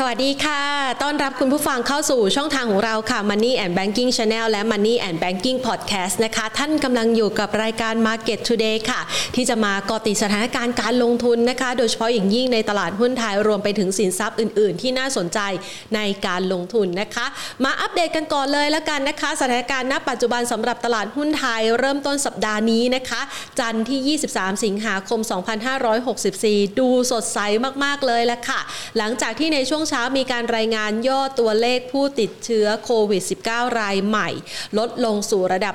สวัสดีค่ะ ต้อนรับคุณผู้ฟังเข้าสู่ช่องทางของเราค่ะ Money and Banking Channel และ Money and Banking Podcast นะคะ ท่านกำลังอยู่กับรายการ Market Today ค่ะ ที่จะมาเกาะติดสถานการณ์การลงทุนนะคะ โดยเฉพาะอย่างยิ่งในตลาดหุ้นไทย รวมไปถึงสินทรัพย์อื่น ๆ ที่น่าสนใจในการลงทุนนะคะ มาอัปเดตกันก่อนเลยแล้วกันนะคะ สถานการณ์ณ ปัจจุบันสำหรับตลาดหุ้นไทย เริ่มต้นสัปดาห์นี้นะคะ จันทร์ที่ 23 สิงหาคม 2564 ดูสดใสมาก ๆ เลยละค่ะ หลังจากที่ในช่วงเช้ามีการรายงานยอดตัวเลขผู้ติดเชื้อโควิด -19 รายใหม่ ลดลงสู่ระดับ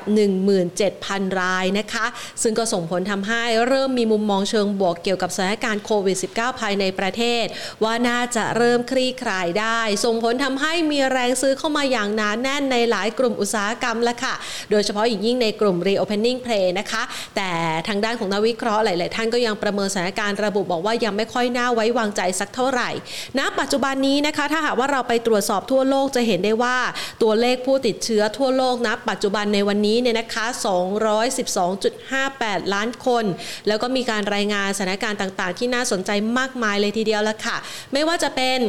17,000 รายนะคะ ซึ่งก็ส่งผลทำให้เริ่มมีมุมมองเชิงบวกเกี่ยวกับสถานการณ์โควิด -19 ภายในประเทศ ว่าน่าจะเริ่มคลี่คลายได้ ส่งผลทำให้มีแรงซื้อเข้ามาอย่างหนาแน่นในหลายกลุ่มอุตสาหกรรมละค่ะ โดยเฉพาะอย่างยิ่งในกลุ่ม reopening play นะคะ แต่ทางด้านของนักวิเคราะห์หลาย ๆ ท่านก็ยังประเมินสถานการณ์ระบุบอกว่ายังไม่ค่อยน่าไว้วางใจสักเท่าไหร่ณปัจจุบันนี้นะคะถ้าหากว่าเราไปตรวจสอบทั่วโลกจะเห็นได้ว่าตัวเลขผู้ติดเชื้อทั่วโลกนะปัจจุบันในวันนี้เนี่ยนะคะ 212.58 ล้านคน แล้วก็มีการรายงานสถานการณ์ต่างๆ ที่น่าสนใจมากมายเลยทีเดียวละค่ะ ไม่ว่าจะเป็น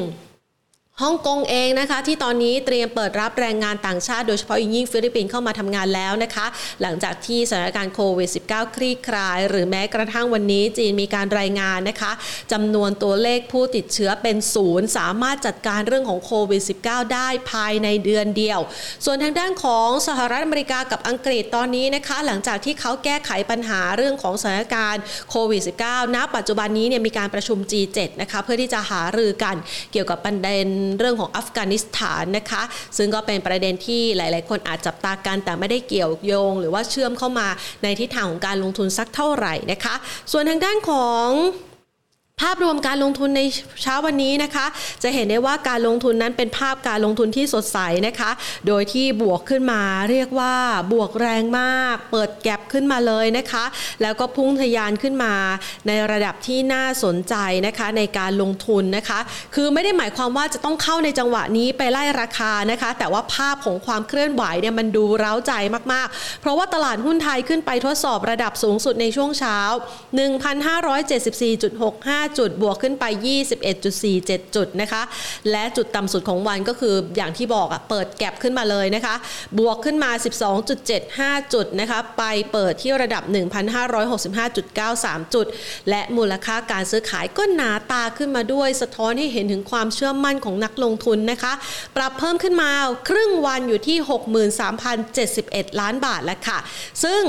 ฮ่องกงเองนะคะที่ตอนนี้เตรียมเปิดรับแรงงานต่างชาติโดยเฉพาะยิ่งฟิลิปปินส์เข้ามาทำงานแล้วนะคะ หลังจากที่สถานการณ์โควิด -19 คลี่คลาย หรือแม้กระทั่งวันนี้จีนมีการรายงานนะคะจำนวนตัวเลขผู้ติดเชื้อเป็นศูนย์สามารถจัดการเรื่องของโควิด -19 ได้ภายในเดือนเดียว ส่วนทางด้านของสหรัฐอเมริกากับอังกฤษตอนนี้นะคะ หลังจากที่เขาแก้ไขปัญหาเรื่องของสถานการณ์โควิด -19 ณปัจจุบันนี้เนี่ยมีการประชุม G7 นะคะเพื่อที่จะหารือกันเกี่ยวกับประเด็นเรื่องของอัฟกานิสถานนะคะ ซึ่งก็เป็นประเด็นที่หลาย ๆ คนอาจจับตากันแต่ไม่ได้เกี่ยวโยง หรือว่าเชื่อมเข้ามาในทิศทางของการลงทุนสักเท่าไหร่นะคะ ส่วนทางด้านของ ภาพรวมการลงทุนในเช้าวันนี้นะคะ จะเห็นได้ว่าการลงทุนนั้นเป็นภาพการลงทุนที่สดใสนะคะ โดยที่บวกขึ้นมาเรียกว่าบวกแรงมาก เปิดแก็บขึ้นมาเลยนะคะ แล้วก็พุ่งทะยานขึ้นมา ในระดับที่น่าสนใจนะคะในการลงทุนนะคะ คือไม่ได้หมายความว่าจะต้องเข้าในจังหวะนี้ไปไล่ราคานะคะ แต่ว่าภาพของความเคลื่อนไหวเนี่ยมันดูเร้าใจมากๆ เพราะว่าตลาดหุ้นไทยขึ้นไปทดสอบระดับสูงสุดในช่วงเช้า 1,574.65จุดบวกขึ้นไป 21.47 จุดนะคะ และจุดต่ำสุดของวันก็คืออย่างที่บอกอะเปิดแก็บขึ้นมาเลยนะคะ บวกขึ้นมา 12.75 จุดนะคะ ไปเปิดที่ระดับ 1,565.93 จุด และมูลค่าการซื้อขายก็หนาตาขึ้นมาด้วย สะท้อนให้เห็นถึงความเชื่อมั่นของนักลงทุนนะคะ ปรับเพิ่มขึ้นมาครึ่งวันอยู่ที่ 63,071 ล้านบาทแล้วค่ะ ซึ่ง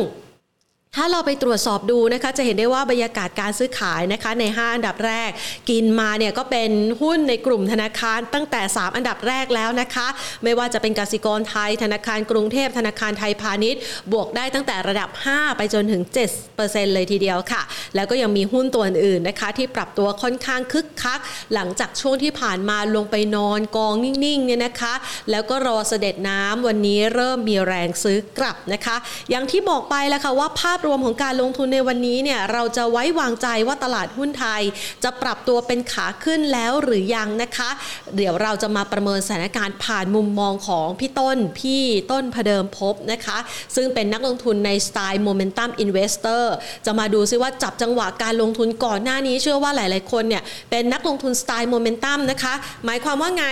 ถ้าเราไปตรวจสอบดูนะคะ จะเห็นได้ว่าบรรยากาศการซื้อขายนะคะ ใน 5 อันดับแรก กินมาเนี่ยก็เป็นหุ้นในกลุ่มธนาคารตั้งแต่ 3 อันดับแรกแล้วนะคะ ไม่ว่าจะเป็นกสิกรไทย ธนาคารกรุงเทพธนาคารไทยพาณิชย์ บวกได้ตั้งแต่ระดับ 5 ไปจนถึง 7%เลยทีเดียวค่ะ แล้วก็ยังมีหุ้นตัวอื่นนะคะ ที่ปรับตัวค่อนข้างคึกคัก หลังจากช่วงที่ผ่านมาลงไปนอนกองนิ่งๆเนี่ยนะคะ แล้วก็รอเสด็จน้ำวันนี้เริ่มมีแรงซื้อกลับนะคะ อย่างที่บอกไปแล้วค่ะว่าภาพรวมของการลงทุนในวันนี้เนี่ยเราจะไว้วางใจว่าตลาดหุ้นไทย จะปรับตัวเป็นขาขึ้นแล้วหรือยังนะคะ เดี๋ยวเราจะมาประเมินสถานการณ์ผ่านมุมมองของพี่ต้นพี่ต้นพเดิมพบนะคะ ซึ่งเป็นนักลงทุนในสไตล์ momentum investor จะมาดูซิว่าจับจังหวะการลงทุนก่อนหน้านี้เชื่อว่าหลาย ๆ คนเนี่ยเป็นนักลงทุนสไตล์โมเมนตัมนะคะ หมายความว่าไง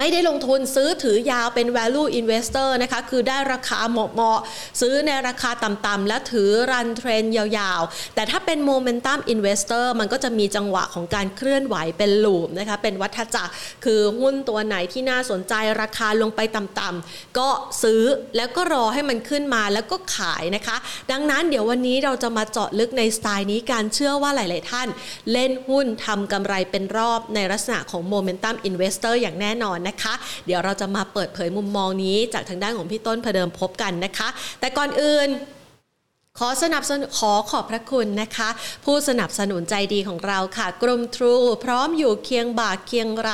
ไม่ได้ลงทุนซื้อถือยาวเป็น value investor นะคะคือได้ราคาเหมาะๆซื้อในราคาต่ำๆและถือ run trend ยาวๆ แต่ถ้าเป็น momentum investor มันก็จะมีจังหวะของการเคลื่อนไหวเป็น loop นะคะเป็นวัฏจักรคือหุ้นตัวไหนที่น่าสนใจราคาลงไปต่ำๆก็ซื้อแล้วก็รอให้มันขึ้นมาแล้วก็ขายนะคะ ดังนั้นเดี๋ยววันนี้เราจะมาเจาะลึกในสไตล์นี้การเชื่อว่าหลายๆท่าน เล่นหุ้นทำกำไรเป็นรอบในลักษณะของ momentum investor อย่างแน่นอนนะคะ เดี๋ยวเราจะมาเปิดเผยมุมมองนี้จากทางด้านของพี่ต้นเพเดิมพบกันนะคะ แต่ก่อนอื่นขอสนับสนุนขอขอบพระคุณนะคะ ผู้สนับสนุนใจดีของเราค่ะกรมทรู พร้อมอยู่เคียงบ่าเคียงไหล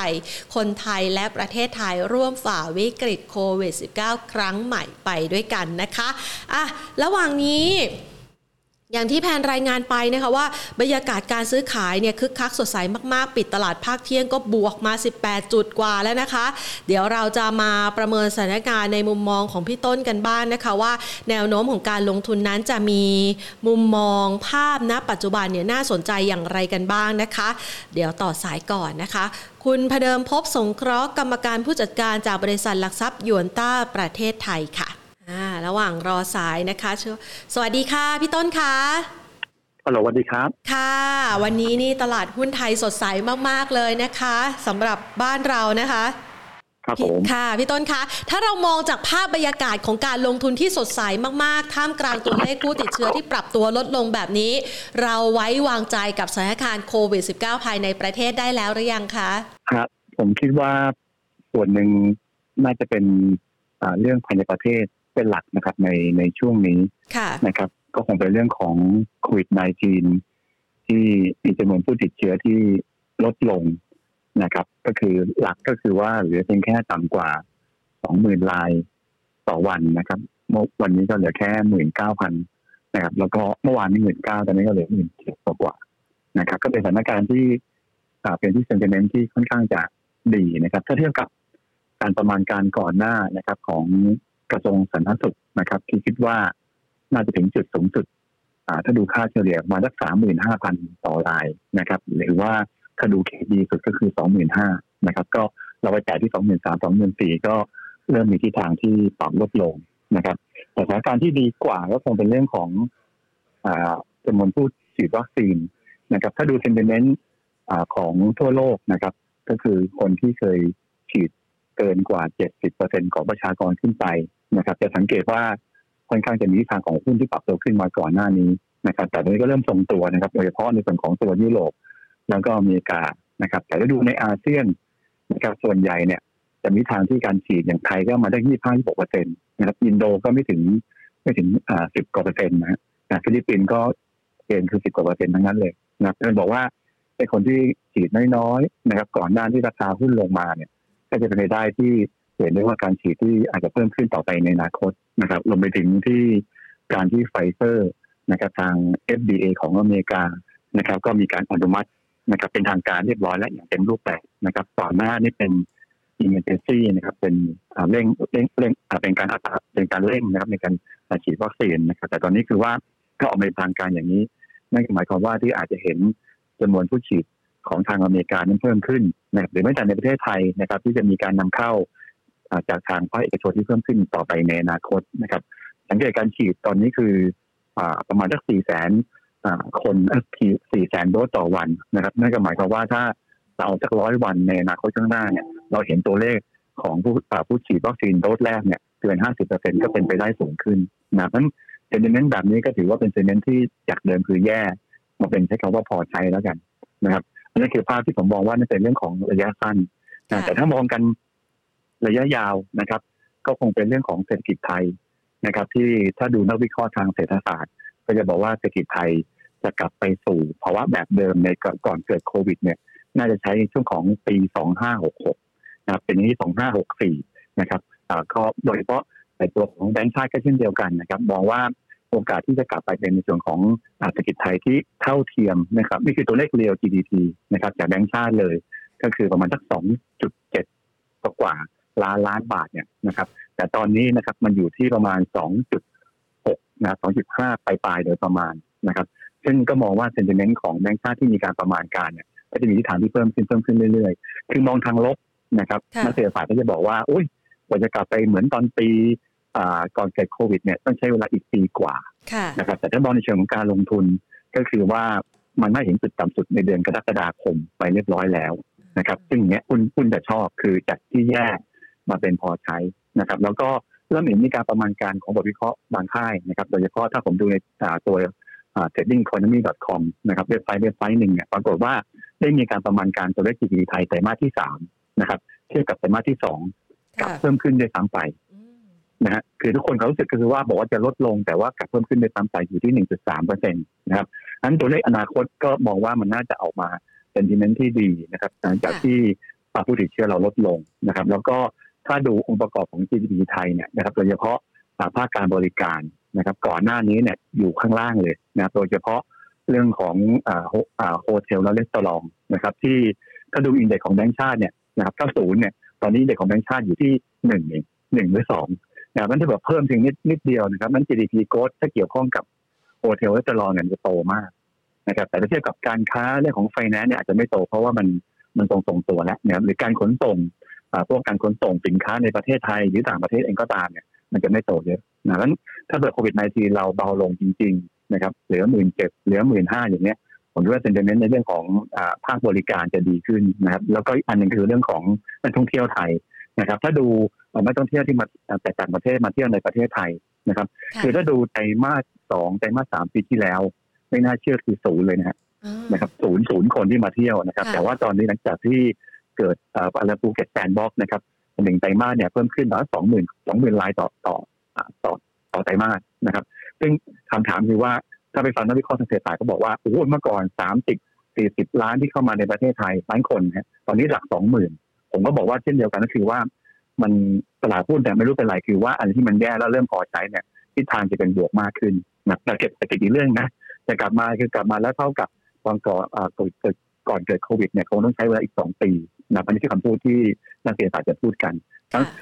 คนไทยและประเทศไทยร่วมฝ่าวิกฤตโควิด -19 ครั้งใหม่ไปด้วยกันนะคะอะระหว่างนี้ อย่างที่แพนรายงานไปนะคะว่าบรรยากาศการซื้อขายเนี่ยคึกคักสดใสมากๆ ปิดตลาดภาคเที่ยงก็บวกมา 18 จุดกว่าแล้วนะคะ เดี๋ยวเราจะมาประเมินสถานการณ์ในมุมมองของพี่ต้นกันบ้างนนะคะว่า แนวโน้มของการลงทุนนั้นจะมีมุมมองภาพณปัจจุบันเนี่ยน่าสนใจอย่างไรกันบ้างนะคะ เดี๋ยวต่อสายก่อนนะคะ คุณพเดิมพบสงเคราะห์กรรมการผู้จัดการจากบริษัทหลักทรัพย์ยวนต้าประเทศไทยค่ะ อ่าระหว่างรอสายนะคะ สวัสดีค่ะ พี่ต้นคะฮัลโหลสวัสดีครับ ค่ะ วันนี้นี่ตลาดหุ้นไทยสดใสมาก ๆ เลยนะคะสำหรับบ้านเรานะคะครับผมค่ะ พี่ต้นคะ ถ้าเรามองจากภาพบรรยากาศของการลงทุนที่สดใสมาก ๆ ท่ามกลางตัวเลขผู้ติดเชื้อที่ปรับตัวลดลงแบบนี้ เราไว้วางใจกับสถานการณ์โควิด -19 ภายในประเทศได้แล้วหรือยังคะครับผมคิดว่าส่วนหนึ่งน่าจะเป็นเรื่องภายในประเทศ เป็นหลักนะครับในในช่วงนี้นะครับ ก็คงเป็นเรื่องของโควิด -19 ที่มีจำนวนผู้ติดเชื้อที่ลดลงนะครับ ก็คือหลักก็คือว่าเหลือเพียงแค่ต่ำกว่าสองหมื่นลายต่อวันนะครับเมื่อวันนี้ก็เหลือแค่หมื่นเก้าพันนะครับ แล้วก็เมื่อวานนี้หมื่นเก้าตอนนี้ก็เหลือหมื่นเจ็ดกว่านะครับ ก็เป็นสถานการณ์ที่เป็นที่เซนเทเมนที่ค่อนข้างจะดีนะครับ ถ้าเทียบกับการประมาณการก่อนหน้านะครับ ของ กระทรวงสาธารณสุขนะครับ ที่คิดว่าน่าจะถึงจุดสูงสุดถ้าดูค่าเฉลี่ยมาสักสามหมื่นห้าพันต่อรายนะครับ หรือว่าถ้าดูเคดีสุดก็คือสองหมื่นห้านะครับ ก็เราไปจ่ายที่สองหมื่นสามสองหมื่นสี่ก็เริ่มมีทิศทางที่ปรับลดลงนะครับ แต่สถานการณ์ที่ดีกว่าก็คงเป็นเรื่องของจำนวนผู้ฉีดวัคซีนนะครับ ถ้าดูเซนเ t เมนต์ของทั่วโลกนะครับ ก็คือคนที่เคยฉีดเกินกว่า 70%ของประชากรขึ้นไป นะครับจะสังเกตว่าค่อนข้างจะมีทางของหุ้นที่ปรับตัวขึ้นมาก่อนหน้านี้นะครับ แต่ตอนนี้ก็เริ่มทรงตัวนะครับโดยเฉพาะในส่วนของตัวยุโรปแล้วก็อเมริกานะครับ แต่ถ้าดูในอาเซียนนะครับส่วนใหญ่เนี่ย จะมีทางที่การฉีดอย่างไทยก็มาได้ยี่ห้ายี่หกเปอร์เซ็นต์นะครับอินโดก็ไม่ถึงไม่ถึงอ่าสิบกว่าเปอร์เซ็นต์นะฮะฟิลิปปินส์ก็เกณฑ์คือสิบกว่าเปอร์เซ็นต์ทั้งนั้นเลยนะครับจะบอกว่าเป็นคนที่ฉีดน้อยๆนะครับ ก่อนหน้าที่ราคาหุ้นลงมาเนี่ย ก็จะเป็นไปได้ที่ เห็นได้ว่าการฉีดที่อาจจะเพิ่มขึ้นต่อไปในอนาคตนะครับรวมไปถึงที่การที่ไฟเซอร์นะครับทาง FDA ของอเมริกานะครับ ก็มีการอนุมัตินะครับ เป็นทางการเรียบร้อยแล้วอย่างเต็มรูปแบบนะครับก่อนหน้านี่เป็นอินเ e อร์ซี่นะครับ เป็นเร่งเร่งเร่งเป็นการอัตราเป็นการเร่งนะครับ ในการฉีดวัคซีนนะครับ แต่ตอนนี้คือว่าก็ออกมาทางการอย่างนี้นั่นหมายความว่าที่อาจจะเห็นจำนวนผู้ฉีดของทางอเมริกานั้นเพิ่มขึ้นนะหรือแม้แต่ในประเทศไทยนะครับ ที่จะมีการนำเข้า จากทางภาคเอกชนที่เพิ่มขึ้นต่อไปในอนาคตนะครับสังเกตการฉีดตอนนี้คือประมาณสักสี่แสนคนสี่แสนโดสต่อวันนะครับนั่นก็หมายความว่าถ้าเราสักร้อยวันในอนาคตข้างหน้าเนี่ย เราเห็นตัวเลขของผู้ผู้ฉีดวัคซีนโดสแรกเนี่ยเกินห้าสิบเปอร์เซ็นก็เป็นไปได้สูงขึ้นนะเพราะเซนติเมนต์แบบนี้ก็ถือว่าเป็นเซนเมนต์ที่จากเดิมคือแย่มาเป็นใช้คำว่าพอใช้แล้วกันนะครับนั่นคือภาพที่ผมมองว่านั่นเป็นเรื่องของระยะสั้นนะแต่ถ้ามองกัน ระยะยาวนะครับ ก็คงเป็นเรื่องของเศรษฐกิจไทยนะครับ ที่ถ้าดูนักวิเคราะห์ทางเศรษฐศาสตร์ ก็จะบอกว่าเศรษฐกิจไทยจะกลับไปสู่ภาวะแบบเดิมในก่อนเกิดโควิดเนี่ย น่าจะใช้ช่วงของปี 2566นะครับเป็นที่2564 นะครับก็โดยเฉพาะในตัวของแบงก์ชาติก็เช่นเดียวกันนะครับมองว่าโอกาสที่จะกลับไปเป็นในส่วนของเศรษฐกิจไทยที่เท่าเทียมนะครับนี่คือตัวเลขเรียว GDP นะครับจากแบงก์ชาติเลย ก็คือประมาณสัก 2.7 กว่า ล้านล้านบาทเนี่ยนะครับ แต่ตอนนี้นะครับมันอยู่ที่ประมาณ 2.6นะ2.5 ปลายๆโดยประมาณนะครับ ซึ่งก็มองว่าเซนติเมนต์ของแบงก์ชาติที่มีการประมาณการเนี่ยก็จะมีทิศทางที่เพิ่มขึ้นเพิ่มขึ้นเรื่อยๆ คือมองทางลบนะครับนักเศรษฐศาสตร์ก็จะบอกว่าอุ้ยกว่าจะกลับไปเหมือนตอนปีก่อนเกิดโควิดเนี่ยต้องใช้เวลาอีกปีกว่านะครับ แต่ถ้ามองในเชิงของการลงทุนก็คือว่ามันไม่เห็นจุดต่ำสุดในเดือนกรกฎาคมไปเรียบร้อยแล้วนะครับ ซึ่งเนี้ยคุณคุณจะชอบคือจากที่แย่ มาเป็นพอใช้นะครับ แล้วก็เริ่มเห็นมีการประมาณการของบทวิเคราะห์บางค่ายนะครับ โดยเฉพาะถ้าผมดูในตัว tradingeconomy.com นะครับเว็บไซต์เว็บไซต์หนึ่งเนี่ยปรากฏว่าได้มีการประมาณการตัวเลข GDP ไทยไตรมาสที่สามนะครับ เทียบกับไตรมาสที่สองกลับเพิ่มขึ้นด้วยซ้ำไปนะฮะคือทุกคนเขารู้สึกก็คือว่าบอกว่าจะลดลงแต่ว่ากลับเพิ่มขึ้นด้วยซ้ำไปอยู่ที่หนึ่งจุดสามเปอร์เซ็นต์นะครับนั้นตัวเลขอนาคตก็มองว่ามันน่าจะออกมาเป็น demand ที่ดีนะครับหลังจากที่ผู้ติดเชื้อเราลดลงนะครับ แล้วก็ ถ้าดูองค์ประกอบของ GDP ไทยเนี่ยนะครับโดยเฉพาะภาคการบริการนะครับ ก่อนหน้านี้เนี่ยอยู่ข้างล่างเลยนะโดยเฉพาะเรื่องของอ่าอ่า hotel และ resort นะครับ ที่ถ้าดู index ของแบงก์ชาติเนี่ยนะครับถ้าศูนย์เนี่ยตอนนี้ index ของแบงก์ชาติอยู่ที่หนึ่งเองหนึ่งหรือสองนะมันถ้าแบบเพิ่มเพียงนิดนิดเดียวนะครับนั้น GDP growth ถ้าเกี่ยวข้องกับ hotel และรีสอร์ทเนี่ยจะโตมากนะครับ แต่ถ้าเทียบกับการค้าเรื่องของไฟแนนซ์เนี่ยอาจจะไม่โตเพราะว่ามันมันทรงทรงตัวแล้วนะครับหรือการขนส่ง พวกการขนส่งสินค้าในประเทศไทยหรือต่างประเทศเองก็ตามเนี่ยมันจะไม่โตเยอะนะนั้นถ้าเกิดโควิด -19 เราเบาลงจริง ๆ นะครับเหลือหมื่นเจ็ดเหลือหมื่นห้าอย่างเนี้ยผมคิดว่า sentiment ในเรื่องของภาคบริการจะดีขึ้นนะครับแล้วก็อีกอันหนึ่งคือเรื่องของนักท่องเที่ยวไทยนะครับ ถ้าดูนักท่องเที่ยวที่มาแต่ต่างประเทศมาเที่ยวในประเทศไทยนะครับ คือถ้าดูไตรมาสสองไตรมาสสามปีที่แล้ว ไม่น่าเชื่อคือศูนย์เลยนะฮะนะครับศูนย์ศูนย์คนที่มาเที่ยวนะครับ แต่ว่าตอนนี้หลังจากที่ เกิดอะไรภูเก็ต sandbox นะครับหนึ่งไตรมาสเนี่ยเพิ่มขึ้นร้อยสองหมื่นสองหมื่นรายต่อต่อต่อต่อไตรมาสนะครับ ซึ่งคำถามคือว่าถ้าไปฟังนักวิเคราะห์ทางเศรษฐศาสตร์ก็บอกว่าโอ้โหเมื่อก่อนสามสิบสี่สิบล้านที่เข้ามาในประเทศไทยล้านคนฮะตอนนี้หลักสองหมื่นผมก็บอกว่าเช่นเดียวกันก็คือว่า มันตลาดหุ้นแต่ไม่รู้เป็นไรคือว่าอันที่มันแย่แล้วเริ่มพอใช้เนี่ยทิศทางจะเป็นบวกมากขึ้นนะแต่เก็บแต่อีกเรื่องนะจะกลับมาคือกลับมาแล้วเท่ากับตอนก่อนเกิดก่อนเกิดโควิดเนี่ยคงต้องใช้เวลาอีกสองปี นะอันนี้คือคำพูดที่นักเศรษฐศาสตร์จะพูดกัน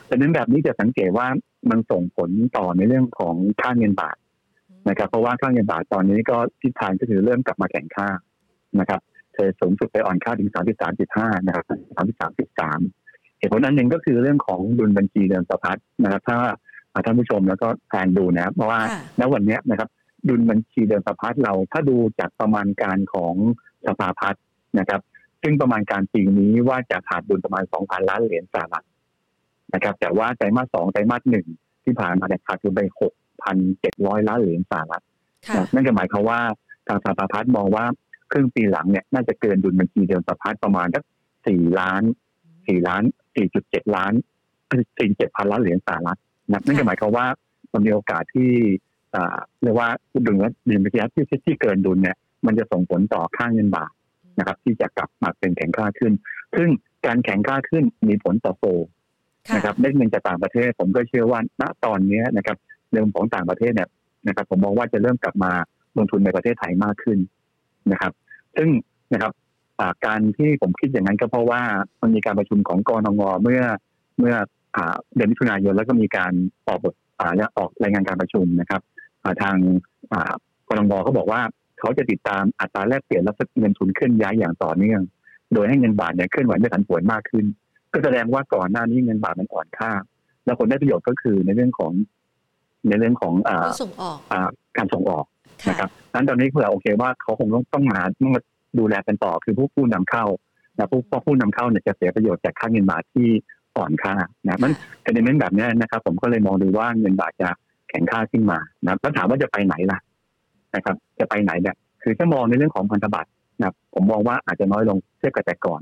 แต่นั้นแบบนี้จะสังเกตว่ามันส่งผลต่อในเรื่องของค่าเงินบาทนะครับ เพราะว่าค่าเงินบาทตอนนี้ก็ทิศทางก็คือเริ่มกลับมาแข็งค่านะครับเคยสูงสุดไปอ่อนค่าถึง 33.5 นะครับ 33.3 เหตุผลนั้นหนึ่งก็คือเรื่องของดุลบัญชีเดินสะพัดนะครับถ้าท่านผู้ชมแล้วก็แฟนดูนะเพราะว่าณวันนี้นะครับ ดุลบัญชีเดินสะพัดเราถ้าดูจากประมาณการของสภาพัฒน์นะครับ ซึ่งประมาณการปีนี้ว่าจะขาดดุลประมาณ 2,000 ล้านเหรียญสหรัฐนะครับ แต่ว่าไตรมาสสองไตรมาสหนึ่งที่ผ่านมาเนี่ยขาดดุลไป6,700 ล้านเหรียญสหรัฐนั่นก็หมายความว่าทางสภาพัฒน์มองว่าครึ่งปีหลังเนี่ยน่าจะเกินดุลบัญชีเดิมสภาพัฒน์ประมาณสักสี่ล้านสี่ล้านสี่จุดเจ็ดล้านสี่เจ็ดพันล้านเหรียญสหรัฐนะนั่นก็หมายความว่ามันมีโอกาสที่เรียกว่าดุลดุลบัญชีที่ที่เกินดุลเนี่ยมันจะส่งผลต่อค่าเงินบาท นะครับ ที่จะกลับมาเป็นแข็งค่าขึ้น ซึ่งการแข็งค่าขึ้นมีผลต่อโฟนะครับเม็ดเงินจากต่างประเทศ ผมก็เชื่อว่าณตอนนี้นะครับเรื่องของต่างประเทศเนี่ยนะครับ ผมมองว่าจะเริ่มกลับมาลงทุนในประเทศไทยมากขึ้นนะครับ ซึ่งนะครับการที่ผมคิดอย่างนั้นก็เพราะว่ามันมีการประชุมของกรงงเมื่อเมื่อเดือนมิถุนายนแล้วก็มีการออกบทออกรายงานการประชุมนะครับทางกรงงเขาบอกว่า เขาจะติดตามอัตราแลกเปลี่ยนและเงินทุนเคลื่อนย้ายอย่างต่อเนื่อง โดยให้เงินบาทเนี่ยเคลื่อนไหวไม่ผันผวนมากขึ้น ก็แสดงว่าก่อนหน้านี้เงินบาทมันอ่อนค่า แล้วผลได้ประโยชน์ก็คือในเรื่องของ ในเรื่องของการส่งออกการส่งออกนะครับนั้นตอนนี้เผื่อโอเคว่าเขาคงต้องต้องมาต้องมาดูแลกันต่อคือผู้ผู้นำเข้านะผู้ผู้นำเข้าเนี่ยจะเสียประโยชน์จากค่าเงินบาทที่อ่อนค่านะมันเป็นเน้นแบบนี้นะครับ ผมก็เลยมองดูว่าเงินบาทจะแข็งค่าขึ้นมานะแล้วถามว่าจะไปไหนล่ะ นะครับ จะไปไหนเนี่ยคือถ้ามองในเรื่องของพันธบัตรนะผมมองว่าอาจจะน้อยลงเทียบกับแต่ก่อน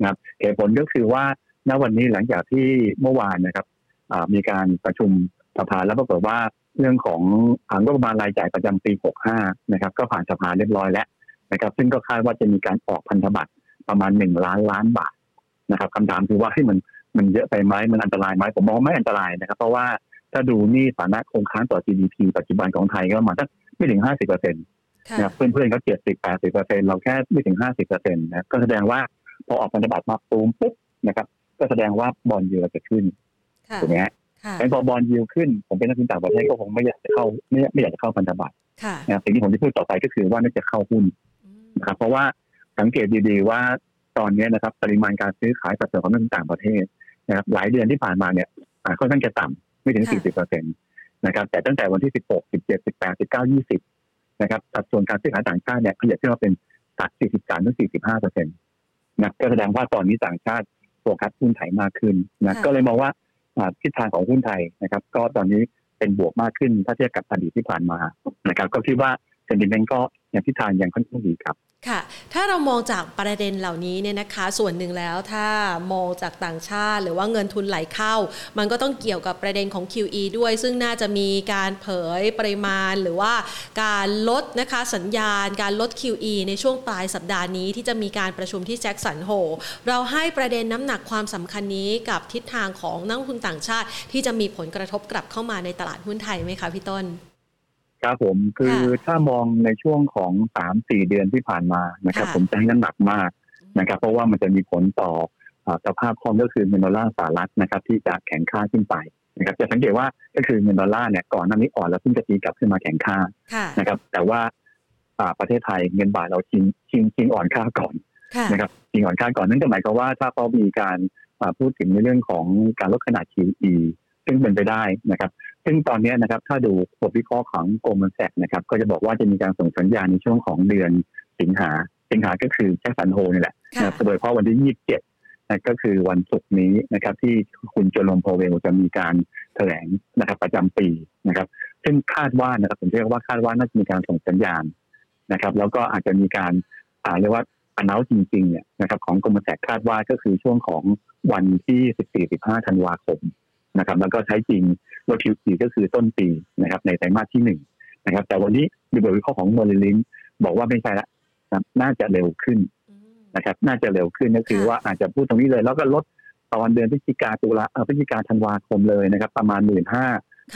นะครับเหตุผลก็คือว่าณวันนี้หลังจากที่เมื่อวานนะครับมีการประชุมสภาแล้วปรากฏว่าเรื่องของผังงบประมาณรายจ่ายประจำปี 65 นะครับ ก็ผ่านสภาเรียบร้อยแล้วนะครับ ซึ่งก็คาดว่าจะมีการออกพันธบัตรประมาณ 1 ล้านล้านบาทนะครับคำถามคือว่าให้มันมันเยอะไปไหมมันอันตรายไหมผมมองไม่อันตรายนะครับ เพราะว่าถ้าดูนี่ฐานะคงค้างต่อ GDP ปัจจุบันของไทยก็มาสัก ไม่ถึง50เปอร์เซ็นต์นะเพื่อนเพื่อนเขาเจ็ดสิบแปดสิบเปอร์เซ็นต์เราแค่ไม่ถึงห้าสิบเปอร์เซ็นต์นะก็แสดงว่าพอออกพันธบัตรมาตูมปุ๊บนะครับ ก็แสดงว่าบอลเยอะจะขึ้นถูกไหมแต่พอบอลยิวขึ้น ผมเป็นนักทุนต่างประเทศก็คงไม่อยากจะเข้าไม่ไม่อยากจะเข้าพันธบัตรนะสิ่งที่ผมจะพูดต่อไปก็คือว่าน่าจะเข้าหุ้นนะครับ เพราะว่าสังเกตดีๆว่าตอนนี้นะครับ ปริมาณการซื้อขายสัดส่วนของนักทุนต่างประเทศนะครับ หลายเดือนที่ผ่านมาเนี่ยค่อนข้างจะต่ำไม่ถึง 40เปอร์เซ็นต์ นะครับ แต่ตั้งแต่วันที่ 16 17 18 19 20 นะครับสัดส่วนการซื้อขายต่างชาติเนี่ยขยับขึ้นมาเป็นสัด43ถึง45เปอร์เซ็นต์นะก็แสดงว่าตอนนี้ต่างชาติโฟกัสหุ้นไทยมากขึ้นนะก็เลยมองว่าทิศทางของหุ้นไทยนะครับ ก็ตอนนี้เป็นบวกมากขึ้นถ้าเทียบกับอดีตที่ผ่านมานะครับ ก็คิดว่าเซนติเมนต์ก็ยังทิศทางยังค่อนข้างดีครับ ค่ะ ถ้าเรามองจากประเด็นเหล่านี้เนี่ยนะคะ ส่วนหนึ่งแล้วถ้ามองจากต่างชาติ หรือว่าเงินทุนไหลเข้า มันก็ต้องเกี่ยวกับประเด็นของ QE ด้วย ซึ่งน่าจะมีการเผยปริมาณ หรือว่าการลดนะคะสัญญาณ การลด QE ในช่วงปลายสัปดาห์นี้ที่จะมีการประชุมที่แจ็คสันโฮเราให้ประเด็นน้ำหนักความสำคัญนี้กับทิศทางของนักลงทุนต่างชาติ ที่จะมีผลกระทบกลับเข้ามาในตลาดหุ้นไทยไหมคะพี่ต้น ครับผมคือถ้ามองในช่วงของสามสี่เดือนที่ผ่านมานะครับ ผมจะให้น้ำหนักมากนะครับ เพราะว่ามันจะมีผลต่อสภาพคล่องก็คือเงินดอลลาร์สหรัฐนะครับ ที่จะแข็งค่าขึ้นไปนะครับจะสังเกตว่าก็คือเงินดอลลาร์เนี่ยก่อนหน้านี้อ่อนแล้วเพิ่งจะตีกลับขึ้นมาแข็งค่านะครับ แต่ว่าประเทศไทยเงินบาทเราชิงชิงชิงอ่อนค่าก่อนนะครับชิงอ่อนค่าก่อนนั่นก็หมายความว่าถ้าเขามีการพูดถึงในเรื่องของการลดขนาด QE ซึ่งเป็นไปได้นะครับ ซึ่งตอนนี้นะครับถ้าดูบทวิเคราะห์ของโกลมันแซกนะครับ ก็จะบอกว่าจะมีการส่งสัญญาณในช่วงของเดือนสิงหาสิงหาก็คือแจ็คสันโฮนี่แหละนะโดยเฉพาะวันที่27นะก็คือวันศุกร์นี้นะครับ ที่คุณโจลมโพเวลจะมีการแถลงนะครับ ประจำปีนะครับ ซึ่งคาดว่านะครับผมเรียกว่าคาดว่าน่าจะมีการส่งสัญญาณนะครับ แล้วก็อาจจะมีการอ่าเรียกว่าอนนาจริงๆเนี่ยนะครับของกรมแสกคาดว่าก็คือช่วงของวันที่ 14-15 ธันวาคม นะครับแล้วก็ใช้จริงรถคิวสีก็คือต้นปีนะครับในไตรมาสที่หนึ่งนะครับ แต่วันนี้ดูบทวิเคราะห์ของโมลิลินบอกว่าไม่ใช่ละน่าจะเร็วขึ้นนะครับ น่าจะเร็วขึ้นก็คือว่าอาจจะพูดตรงนี้เลย แล้วก็ลดตอนเดือนพฤศจิกาตุลาพฤศจิกาธันวาคมเลยนะครับ ประมาณหมื่นห้า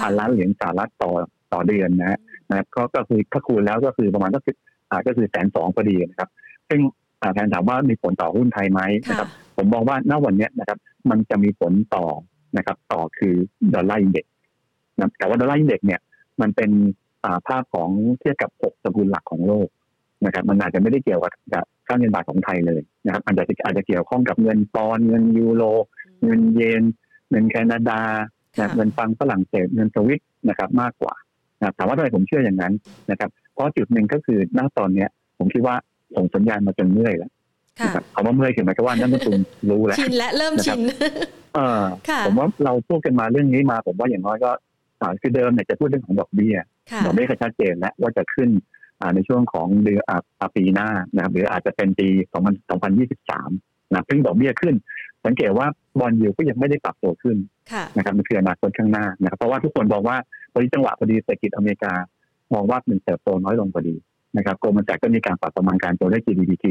พันล้านเหรียญสหรัฐต่อต่อเดือนนะนะครับก็ก็คือถ้าคูณแล้วก็คือประมาณก็คืออ่าก็คือแสนสองพอดีนะครับ ซึ่งแทนถามว่ามีผลต่อหุ้นไทยไหมนะครับ ผมมองว่าณวันนี้นะครับ มันจะมีผลต่อ นะครับ ต่อคือดอลลาร์อินเด็กซ์นะแต่ว่าดอลลาร์อินเด็กซ์เนี่ยมันเป็นภาพของเทียบกับหกสกุลหลักของโลกนะครับ มันอาจจะไม่ได้เกี่ยวกับค่าเงินบาทของไทยเลยนะครับอาจจะอาจจะเกี่ยวข้องกับเงินปอนเงินยูโรเงินเยนเงินแคนาดาเงินฟังฝรั่งเศสเงินสวิตนะครับมากกว่าถามว่าทำไมผมเชื่ออย่างนั้นนะครับ เพราะจุดหนึ่งก็คือณตอนเนี้ย ผมคิดว่าส่งสัญญาณมาจนเมื่อยแล้ว คำว่าเมื่อยคือหมายความว่านั่นคุณรู้แล้วชินและเริ่มชินเออผมว่าเราพูดกันมาเรื่องนี้มา ผมว่าอย่างน้อยก็คือเดิมเนี่ยจะพูดเรื่องของดอกเบี้ยดอกเบี้ยชัดเจนแล้วว่าจะขึ้นในช่วงของเดือนปีหน้านะครับหรืออาจจะเป็นปี 2023นะซึ่งดอกเบี้ยขึ้น สังเกตว่าบอลยูก็ยังไม่ได้ปรับตัวขึ้นนะครับมันคืออนาคตข้างหน้านะครับเพราะว่าทุกคนบอกว่าพอดีจังหวะพอดีเศรษฐกิจอเมริกามองว่ามันเติบโตน้อยลงพอดี นะครับโกลมันแสกก็มีการปรับประมาณการตัวเลข GDP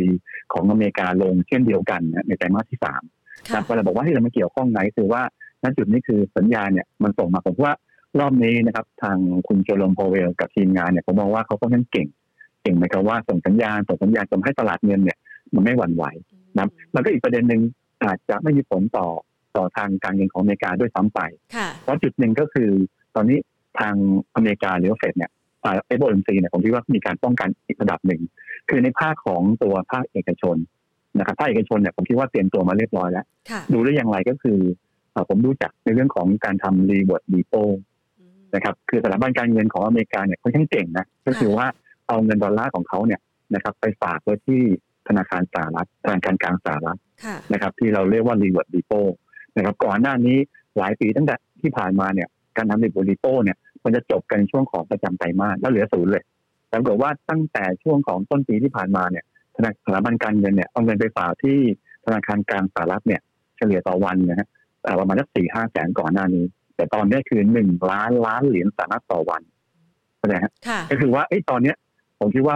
ของอเมริกาลงเช่นเดียวกันในไตรมาสที่สามนะก็เลยบอกว่าที่เราไม่เกี่ยวข้องไหนคือว่าณจุดนี้คือสัญญาเนี่ยมันส่งมาผมว่ารอบนี้นะครับ ทางคุณโจลมโพเวลกับทีมงานเนี่ยผมมองว่าเขาก็ยังเก่ง เก่งหมายความว่าส่งสัญญาณส่งสัญญาณทำให้ตลาดเงินเนี่ย มันไม่หวั่นไหวนะแล้วก็อีกประเด็นหนึ่งอาจจะไม่มีผลต่อต่อทางการเงินของอเมริกาด้วยซ้ำไป เพราะจุดหนึ่งก็คือ ตอนนี้ทางอเมริกาหรือเฟดเนี่ย FOMC เนี่ยผมคิดว่ามีการป้องกันอีกระดับหนึ่ง คือในภาคของตัวภาคเอกชนนะครับภาคเอกชนเนี่ยผมคิดว่าเตรียมตัวมาเรียบร้อยแล้ว ดูได้อย่างไรก็คือผมรู้จักในเรื่องของการทำรีเวิร์ดดีโปนะครับคือสถาบันการเงินของอเมริกาเนี่ยค่อนข้างเก่งนะก็คือว่าเอาเงินดอลลาร์ของเขาเนี่ยนะครับไปฝากไว้ที่ธนาคารสหรัฐธนาคารกลางสหรัฐนะครับ ที่เราเรียกว่ารีเวิร์ดดีโปนะครับก่อนหน้านี้หลายปีตั้งแต่ที่ผ่านมาเนี่ยการทำรีเวิร์ดดีโปเนี่ย มันจะจบกันช่วงของประจำไตรมาสแล้วเหลือศูนย์เลยปรากฏว่าตั้งแต่ช่วงของต้นปีที่ผ่านมาเนี่ยธนาสถาบันการเงินเนี่ยเอาเงินไปฝากที่ธนาคารกลางสหรัฐเนี่ย เฉลี่ยต่อวันนะฮะประมาณสักสี่ห้าแสนก่อนหน้านี้ แต่ตอนนี้คือหนึ่งล้านล้านเหรียญสหรัฐต่อวันนะฮะก็คือว่าไอ้ตอนเนี้ยผมคิดว่า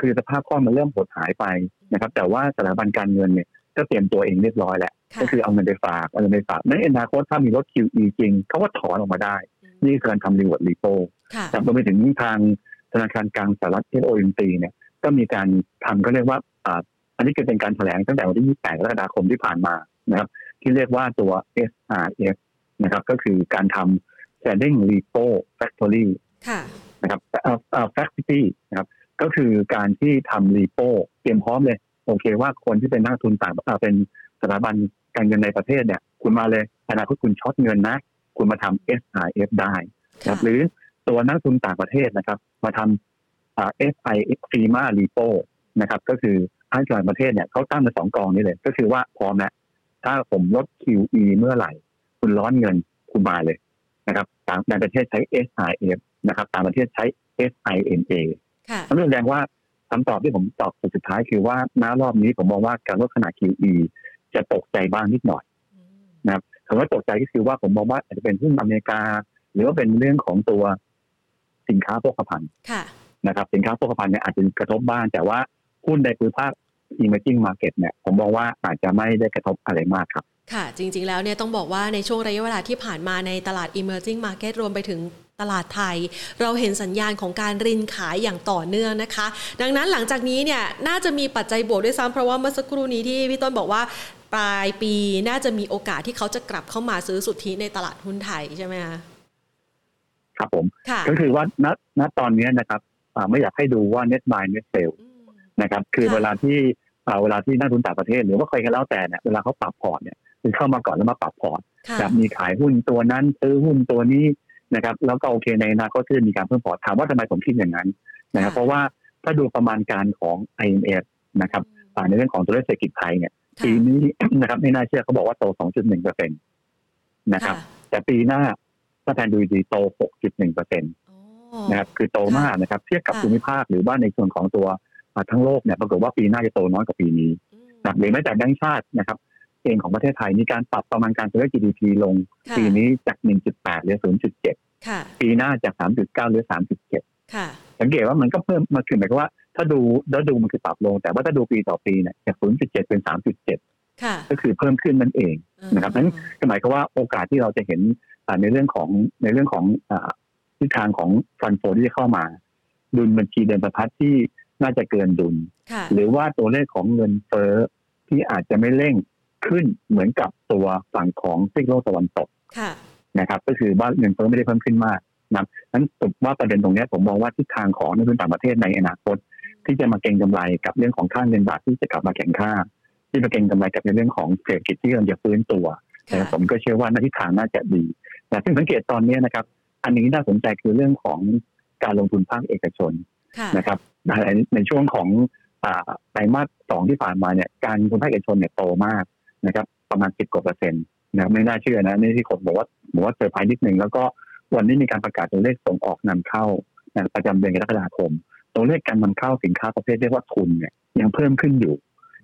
คือสภาพคล่องมันเริ่มหดหายไปนะครับ แต่ว่าสถาบันการเงินเนี่ยก็เตรียมตัวเองเรียบร้อยแล้วก็คือเอาเงินไปฝากเอาเงินไปฝากในอนาคตถ้ามีรถ QE จริงเขาก็ถอนออกมาได้ นี่คือการทำ reverse repo แต่รวมไปถึงทางธนาคารกลางสหรัฐ FOMC เนี่ย ก็มีการทำก็เรียกว่าอ่าอันนี้คือเป็นการแถลงตั้งแต่วันที่ 28กรกฎาคมที่ผ่านมานะครับที่เรียกว่าตัว SRF นะครับ ก็คือการทำ Standing Repo Factory นะครับเอ่อ Factory นะครับ ก็คือการที่ทำรีโปเตรียมพร้อมเลย โอเคว่าคนที่เป็นนักทุนต่างเป็นสถาบันการเงินในประเทศเนี่ย คุณมาเลยอนาคตคุณช็อตเงินนะ คุณมาทำ SIF ได้ครับหรือตัวนักทุนต่างประเทศนะครับ มาทำ FIX FIMA Repo นะครับ ก็คืออันต่างประเทศเนี่ยเขาตั้งมาสองกองนี้เลย ก็คือว่าพร้อมแล้วถ้าผมลด QE เมื่อไหร่ คุณร้อนเงินคุณมาเลยนะครับต่างประเทศใช้ SIF นะครับ ต่างประเทศใช้ SINA นั่นแสดงว่าคำตอบที่ผมตอบสุดท้ายคือว่าน้ารอบนี้ผมมองว่าการลดขนาด QE จะตกใจบ้างนิดหน่อย นะครับคำว่าตกใจก็คือว่าผมมองว่าอาจจะเป็นหุ้นอเมริกา หรือว่าเป็นเรื่องของตัวสินค้าโภคภัณฑ์นะครับ สินค้าโภคภัณฑ์เนี่ยอาจจะกระทบบ้างแต่ว่าหุ้นในภูมิภาค emerging market เนี่ยผมมองว่าอาจจะไม่ได้กระทบอะไรมากครับค่ะ จริง ๆ แล้วเนี่ยต้องบอกว่าในช่วงระยะเวลาที่ผ่านมาในตลาด emerging market รวมไปถึงตลาดไทย เราเห็นสัญญาณของการรินขายอย่างต่อเนื่องนะคะ ดังนั้นหลังจากนี้เนี่ยน่าจะมีปัจจัยบวกด้วยซ้ำเพราะว่าเมื่อสักครู่นี้ที่พี่ต้นบอกว่า ปลายปีน่าจะมีโอกาสที่เขาจะกลับเข้ามาซื้อสุทธิในตลาดหุ้นไทยใช่ไหมคะครับผมก็คือว่าณณตอนนี้นะครับไม่อยากให้ดูว่า net buy net sell นะครับ คือเวลาที่เวลาที่นักลงทุนต่างประเทศ หรือว่าใครก็แล้วแต่เนี่ยเวลาเขาปรับ port เนี่ยคือเข้ามาก่อนแล้วมาปรับ port แบบมีขายหุ้นตัวนั้นซื้อหุ้นตัวนี้นะครับ แล้วก็โอเคในอนาคตจะมีการเพิ่ม port ถามว่าทำไมผมคิดอย่างนั้นนะครับ เพราะว่าถ้าดูประมาณการของ IMF นะครับในเรื่องของตัวเลขเศรษฐกิจไทยเนี่ย ปีนี้นะครับไม่น่าเชื่อเขาบอกว่าโต 2.1เปอร์เซ็นต์นะครับ แต่ปีหน้าถ้าแทนดูดีโต 6.1เปอร์เซ็นต์นะครับคือโตมากนะครับ เทียบกับภูมิภาคหรือว่าในส่วนของตัวทั้งโลกเนี่ยปรากฏว่าปีหน้าจะโตน้อยกว่าปีนี้นะหรือแม้แต่แบงก์ชาตินะครับเองของประเทศไทยมีการปรับประมาณการตัวเลข GDP ลง ปีนี้จาก 1.8เหลือ 0.7 ปีหน้าจาก 3.9เหลือ 3.7 สังเกตว่ามันก็เพิ่มมาคือหมายความว่า ถ้าดูแล้วดูมันคือปรับลง แต่ว่าถ้าดูปีต่อปีเนี่ยจาก 0.7 เป็น 3.7 ก็คือเพิ่มขึ้นนั่นเองนะครับนั้นหมายความว่าโอกาสที่เราจะเห็นในเรื่องของในเรื่องของทิศทางของฟันโฟที่จะเข้ามา ดุลบัญชีเดินประพัดที่น่าจะเกินดุล หรือว่าตัวเลขของเงินเฟ้อที่อาจจะไม่เร่งขึ้นเหมือนกับตัวฝั่งของซีกโลกตะวันตกนะครับ ก็คือว่าเงินเฟ้อไม่ได้เพิ่มขึ้นมากนะนั้นสรุปว่าประเด็นตรงนี้ผมมองว่าทิศทางของนักลงทุนต่างประเทศในอนาคต ที่จะมาเก็งกำไรกับเรื่องของค่าเงินบาทที่จะกลับมาแข็งค่า ที่มาเก็งกำไรกับในเรื่องของเศรษฐกิจที่กำลังจะฟื้นตัวแต่ผมก็เชื่อว่าทิศทางน่าจะดีแต่ซึ่งสังเกตตอนนี้นะครับ อันนี้น่าสนใจคือเรื่องของการลงทุนภาคเอกชนนะครับในช่วงของไตรมาสสองที่ผ่านมาเนี่ยการลงทุนภาคเอกชนเนี่ยโตมากนะครับ ประมาณสิบกว่าเปอร์เซ็นต์นะไม่น่าเชื่อนะนี่ที่ผมบอกว่าบอกว่าเซอร์ไพรส์นิดนึงแล้วก็วันนี้มีการประกาศตัวเลขส่งออกนำเข้าประจำเดือนกรกฎาคม ตัวเลขการนำเข้าสินค้าประเภทเรียกว่าทุนเนี่ยยังเพิ่มขึ้นอยู่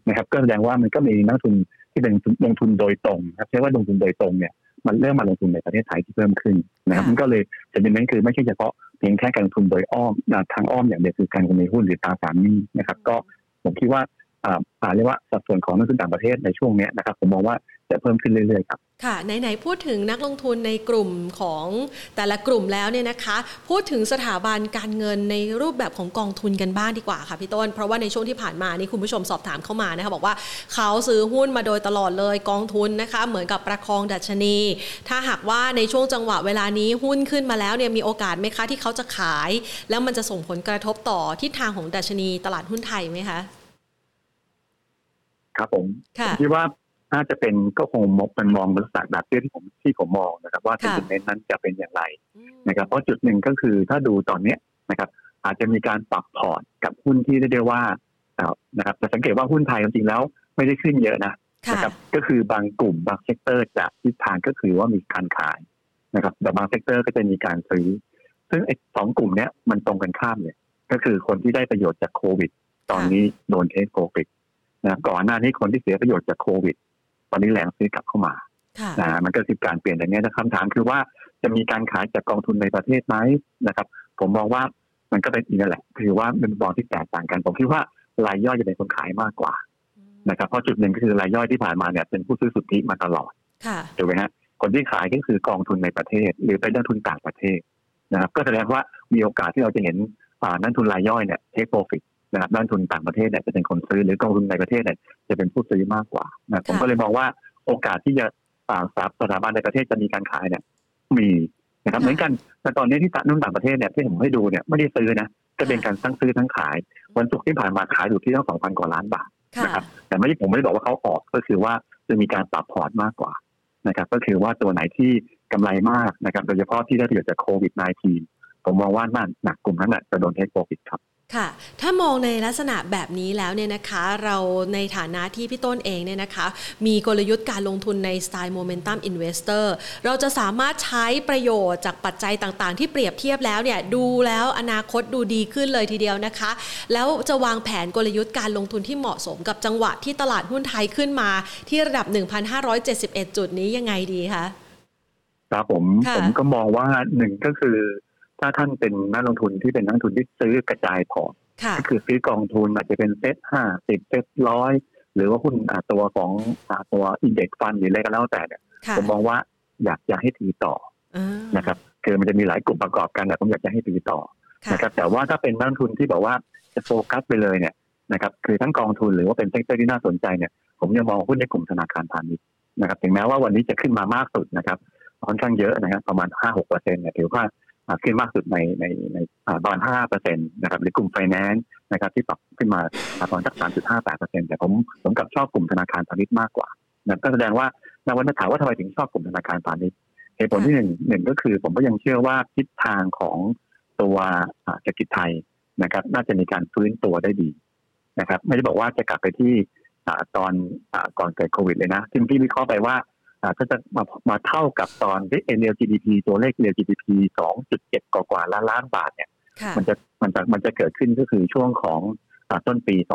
นะครับก็แสดงว่ามันก็มีนักทุนที่เป็นลงทุนโดยตรงครับใช้ว่าลงทุนโดยตรงเนี่ยมันเริ่มมาลงทุนในประเทศไทยที่เพิ่มขึ้นนะครับมันก็เลยจะเป็นนั้นคือไม่ใช่เฉพาะเพียงแค่การลงทุนโดยอ้อมทางอ้อมอย่างเดียวคือการลงทุนในหุ้นหรือตราสารหนี้นะครับ ก็ผมคิดว่าอ่าเรียกว่าสัดส่วนของนักลงทุนต่างประเทศในช่วงนี้นะครับ ผมมองว่าจะเพิ่มขึ้นเรื่อยๆครับ ค่ะไหนๆพูดถึงนักลงทุนในกลุ่มของแต่ละกลุ่มแล้วเนี่ยนะคะ พูดถึงสถาบันการเงินในรูปแบบของกองทุนกันบ้างดีกว่าค่ะพี่ต้น เพราะว่าในช่วงที่ผ่านมานี่คุณผู้ชมสอบถามเข้ามานะคะบอกว่าเขาซื้อหุ้นมาโดยตลอดเลยกองทุนนะคะ เหมือนกับประคองดัชนี ถ้าหากว่าในช่วงจังหวะเวลานี้หุ้นขึ้นมาแล้วเนี่ยมีโอกาสไหมคะที่เขาจะขาย แล้วมันจะส่งผลกระทบต่อทิศทางของดัชนีตลาดหุ้นไทยไหมคะครับผมคิดว่า น่าจะเป็นก็คงมันมองบริษัทแบบที่ผมที่ผมมองนะครับ ว่า sentiment นั้นจะเป็นอย่างไรนะครับ เพราะจุดหนึ่งก็คือถ้าดูตอนนี้นะครับ อาจจะมีการปรับ port กับหุ้นที่ได้ว่านะครับจะสังเกตว่าหุ้นไทยจริงๆแล้วไม่ได้ขึ้นเยอะนะนะครับก็คือบางกลุ่มบาง sector จะทิศทางก็คือว่ามีการขายนะครับแต่บาง sector ก็จะมีการซื้อ ซึ่งไอ้สองกลุ่มเนี้ยมันตรงกันข้ามเนี่ยก็คือคนที่ได้ประโยชน์จากโควิด ตอนนี้โดนเทสโควิดนะก่อนหน้านี้คนที่เสียประโยชน์จากโควิดต อนนี้แรงซื้อกลับเข้ามานะมันก็คือการเปลี่ยนอย่างนี้นะคำถามคือว่าจะมีการขายจากกองทุนในประเทศไหมนะครับ ผมมองว่ามันก็เป็นอีกนั่นแหละ คือว่าเป็นบอลที่แตกต่างกัน ผมคิดว่ารายย่อยจะเป็นคนขายมากกว่านะครับเพราะจุดหนึ่งก็คือรายย่อยที่ผ่านมาเนี่ยเป็นผู้ซื้อสุทธิมาตลอดถูกไหมฮะคนที่ขายก็คือกองทุนในประเทศ หรือไปนักทุนต่างประเทศนะครับ ก็แสดงว่ามีโอกาสที่เราจะเห็นนักทุนรายย่อยเนี่ยเทคโปรฟิต นะครับด้านทุนต่างประเทศเนี่ยจะเป็นคนซื้อหรือกองทุนในประเทศเนี่ยจะเป็นผู้ซื้อมากกว่านะผมก็เลยมองว่าโอกาสที่จะสถาบันในประเทศจะมีการขายเนี่ยมีนะครับเหมือนกันแต่ตอนนี้ที่ตนุ่นต่างประเทศเนี่ยที่ผมให้ดูเนี่ยไม่ได้ซื้อนะจะเป็นการทั้งซื้อทั้งขาย วันศุกร์ที่ผ่านมาขายอยู่ที่ตั้งสองพันกว่าล้านบาทนะครับแต่ไม่ได้ผมไม่ได้บอกว่าเขาออกก็คือว่าจะมีการปรับ port มากกว่านะครับก็คือว่าตัวไหนที่กำไรมากนะครับโดยเฉพาะที่ได้ประโยชน์จากโควิด -19 ผมมองว่านั่นหนักกลุ่มนั้นจะโดน take profit ครับ ค่ะ ถ้ามองในลักษณะแบบนี้แล้วเนี่ยนะคะ เราในฐานะที่พี่ต้นเองเนี่ยนะคะ มีกลยุทธ์การลงทุนในสไตล์ momentum investor เราจะสามารถใช้ประโยชน์จากปัจจัยต่างๆ ที่เปรียบเทียบแล้วเนี่ยดูแล้วอนาคตดูดีขึ้นเลยทีเดียวนะคะ แล้วจะวางแผนกลยุทธ์การลงทุนที่เหมาะสมกับจังหวะที่ตลาดหุ้นไทยขึ้นมาที่ระดับ 1,571 จุดนี้ยังไงดีคะครับผมผมก็มองว่าหนึ่งก็คือ ถ้าท่านเป็นนักลงทุนที่เป็นนักลงทุนที่ซื้อกระจาย port ก็คือซื้อกองทุนอาจจะเป็นเซ็ตห้าสิบเซ็ตร้อยหรือว่าหุ้นตัวของตัว index fund หรืออะไรก็แล้วแต่เนี่ยผมมองว่าอยากจะให้ถือต่อนะครับคือมันจะมีหลายกลุ่มประกอบกันแต่ผมอยากจะให้ถือต่อนะครับแต่ว่าถ้าเป็นนักลงทุนที่บอกว่าจะโฟกัสไปเลยเนี่ยนะครับคือทั้งกองทุนหรือว่าเป็น sector ที่น่าสนใจเนี่ยผมยังมองหุ้นในกลุ่มธนาคารพาณิชย์นะครับถึงแม้ว่าวันนี้จะขึ้นมามากสุดนะครับค่อนข้างเยอะนะครับประมาณห้าหกเปอร์เซ็นต์เนี่ยถือว่า ขึ้นมากสุดในในในประมาณห้าเปอร์เซ็นต์นะครับหรือกลุ่มไฟแนนซ์นะครับที่ปรับขึ้นมาประมาณสักสามจุดห้าแปดเปอร์เซ็นต์แต่ผมผมกลับชอบกลุ่มธนาคารพาณิชย์มากกว่านะก็แสดงว่าในวันนี้ถามว่าทำไมถึงชอบกลุ่มธนาคารพาณิชย์เหตุผลที่หนึ่งหนึ่งก็คือผมก็ยังเชื่อว่าทิศทางของตัวเศรษฐกิจไทยนะครับ น่าจะมีการฟื้นตัวได้ดีนะครับ ไม่ได้บอกว่าจะกลับไปที่ตอนก่อนเกิดโควิดเลยนะที่พี่วิเคราะห์ไปว่า ก็จะมามาเท่ากับตอนที่ NL GDP ตัวเลข NL GDP 2.7กว่าล้านล้านบาทเนี่ย มันจะมันจะมันจะเกิดขึ้นก็คือช่วงของต้นปี 25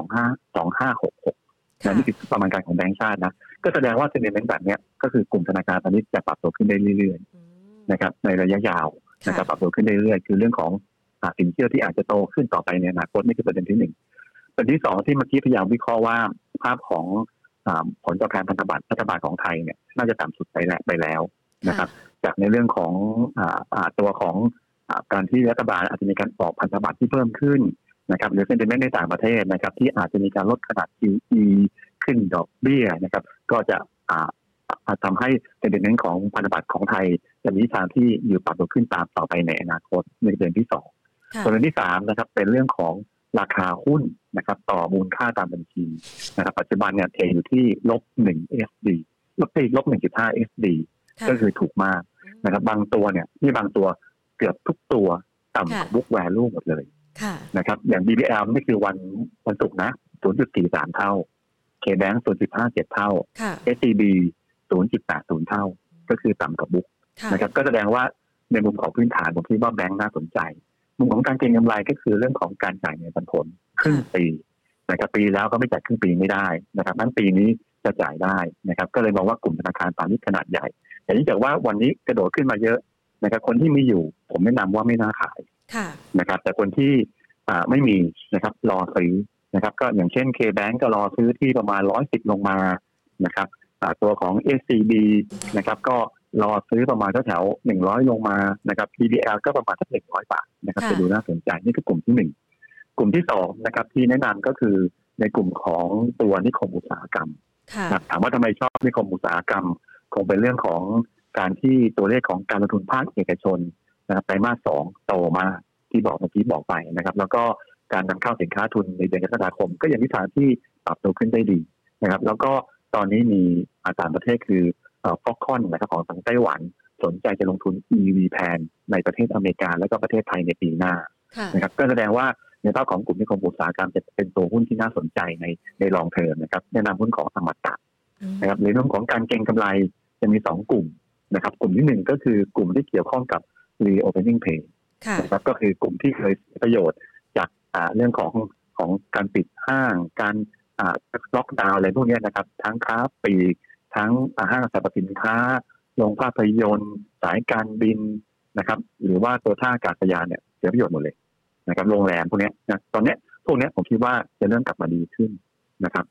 2566นี่คือประมาณการของแบงก์ชาตินะ ก็แสดงว่าเซนเมนต์แบบนี้ก็คือกลุ่มธนาคารตอนนี้จะปรับตัวขึ้นได้เรื่อยๆนะครับ ในระยะยาวนะครับปรับตัวขึ้นได้เรื่อยๆคือเรื่องของสินเชื่อที่อาจจะโตขึ้นต่อไปในอนาคตนี่คือประเด็นที่หนึ่งประเด็นที่สองที่เมื่อกี้พยายามวิเคราะห์ว่าภาพของ ผลตอบแทนพันธบัตรรัฐบาลของไทยเนี่ยน่าจะต่ำสุดไปแล้วไปแล้วนะครับ จากในเรื่องของตัวของการที่รัฐบาลอาจจะมีการออกพันธบัตรที่เพิ่มขึ้นนะครับหรือเซ็นติเมนต์ในต่างประเทศนะครับ ที่อาจจะมีการลดขนาด QE ขึ้นดอกเบี้ยนะครับ ก็จะทำให้เซ็นติเมนต์ของพันธบัตรของไทย จะมีทางที่อยู่ปรับตัวขึ้นตามต่อไปในอนาคตในเดือนที่สองส่วนเดือนที่สามนะครับ เป็นเรื่องของ ราคาหุ้นนะครับ ต่อมูลค่าตามบัญชีนะครับ ปัจจุบันเนี่ยเทอยู่ที่ลบหนึ่ง SD ลบตีลบหนึ่งจุดห้า SD ก็คือถูกมากนะครับ บางตัวเนี่ยที่บางตัวเกือบทุกตัวต่ำกว่าบุ๊กแวลูหมดเลยนะครับ อย่าง BBL ไม่คือวันวันศุกร์นะ0.43เท่า KBank 0.57เท่า SCB 0.80เท่า ก็คือต่ำกว่าบุ๊กนะครับ ก็แสดงว่าในมุมของพื้นฐานผมคิดว่าแบงค์น่าสนใจ มุมของการเก็งกำไรก็คือเรื่องของการจ่ายเงินปันผลครึ่งปีนะครับปีแล้วก็ไม่จ่ายครึ่งปีไม่ได้นะครับนั้นปีนี้จะจ่ายได้นะครับ ก็เลยมองว่ากลุ่มธนาคารพาณิชย์ขนาดใหญ่ แต่ที่จากว่าวันนี้กระโดดขึ้นมาเยอะนะครับ คนที่มีอยู่ ผมแนะนำว่าไม่น่าขายนะครับ แต่คนที่ไม่มีนะครับรอซื้อนะครับ ก็อย่างเช่น K-Bank ก็รอซื้อที่ประมาณร้อยสิบลงมานะครับตัวของ SCB นะครับ ก็ รอซื้อประมาณแถวหนึ่งร้อยลงมานะครับ PBL ก็ประมาณสักหนึ่งร้อยบาทนะครับจะดูน่าสนใจนี่คือกลุ่มที่หนึ่งกลุ่มที่สองนะครับ ที่แนะนำก็คือในกลุ่มของตัวนิคมอุตสาหกรรมถามว่าทำไมชอบนิคมอุตสาหกรรม คงเป็นเรื่องของการที่ตัวเลขของการลงทุนภาคเอกชนนะครับไตรมาสสองโตมากที่บอกเมื่อกี้บอกไปนะครับ แล้วก็การนำเข้าสินค้าทุนในเดือนกรกฎาคม ก็ยังทิศทางที่ปรับตัวขึ้นได้ดีนะครับ แล้วก็ตอนนี้มีอาจารย์ประเทศคือ ฟอกคอนนะครับของทางไต้หวัน สนใจจะลงทุน EV แพนในประเทศอเมริกา และก็ประเทศไทยในปีหน้านะครับก็แสดงว่าในภาพของกลุ่มนิคมอุตสาหกรรมจะเป็นตัวหุ้นที่น่าสนใจในในลองเทอมนะครับแนะนำหุ้นของสมัตตะนะครับในเรื่องของการเก็งกำไรจะมีสองกลุ่มนะครับ กลุ่มที่หนึ่งก็คือกลุ่มที่เกี่ยวข้องกับ reopening pay นะครับก็คือกลุ่มที่เคยประโยชน์จากเรื่องของของการปิดห้าง การล็อกดาวน์อะไรพวกนี้นะครับ ทั้งค้าปี ทั้งห้างสรรพสินค้าโรงภาพยนตร์สายการบินนะครับ หรือว่าตัวท่าอากาศยานเนี่ยเสียประโยชน์หมดเลยนะครับ โรงแรมพวกนี้นะตอนนี้พวกนี้ผมคิดว่าจะเริ่มกลับมาดีขึ้นนะครับ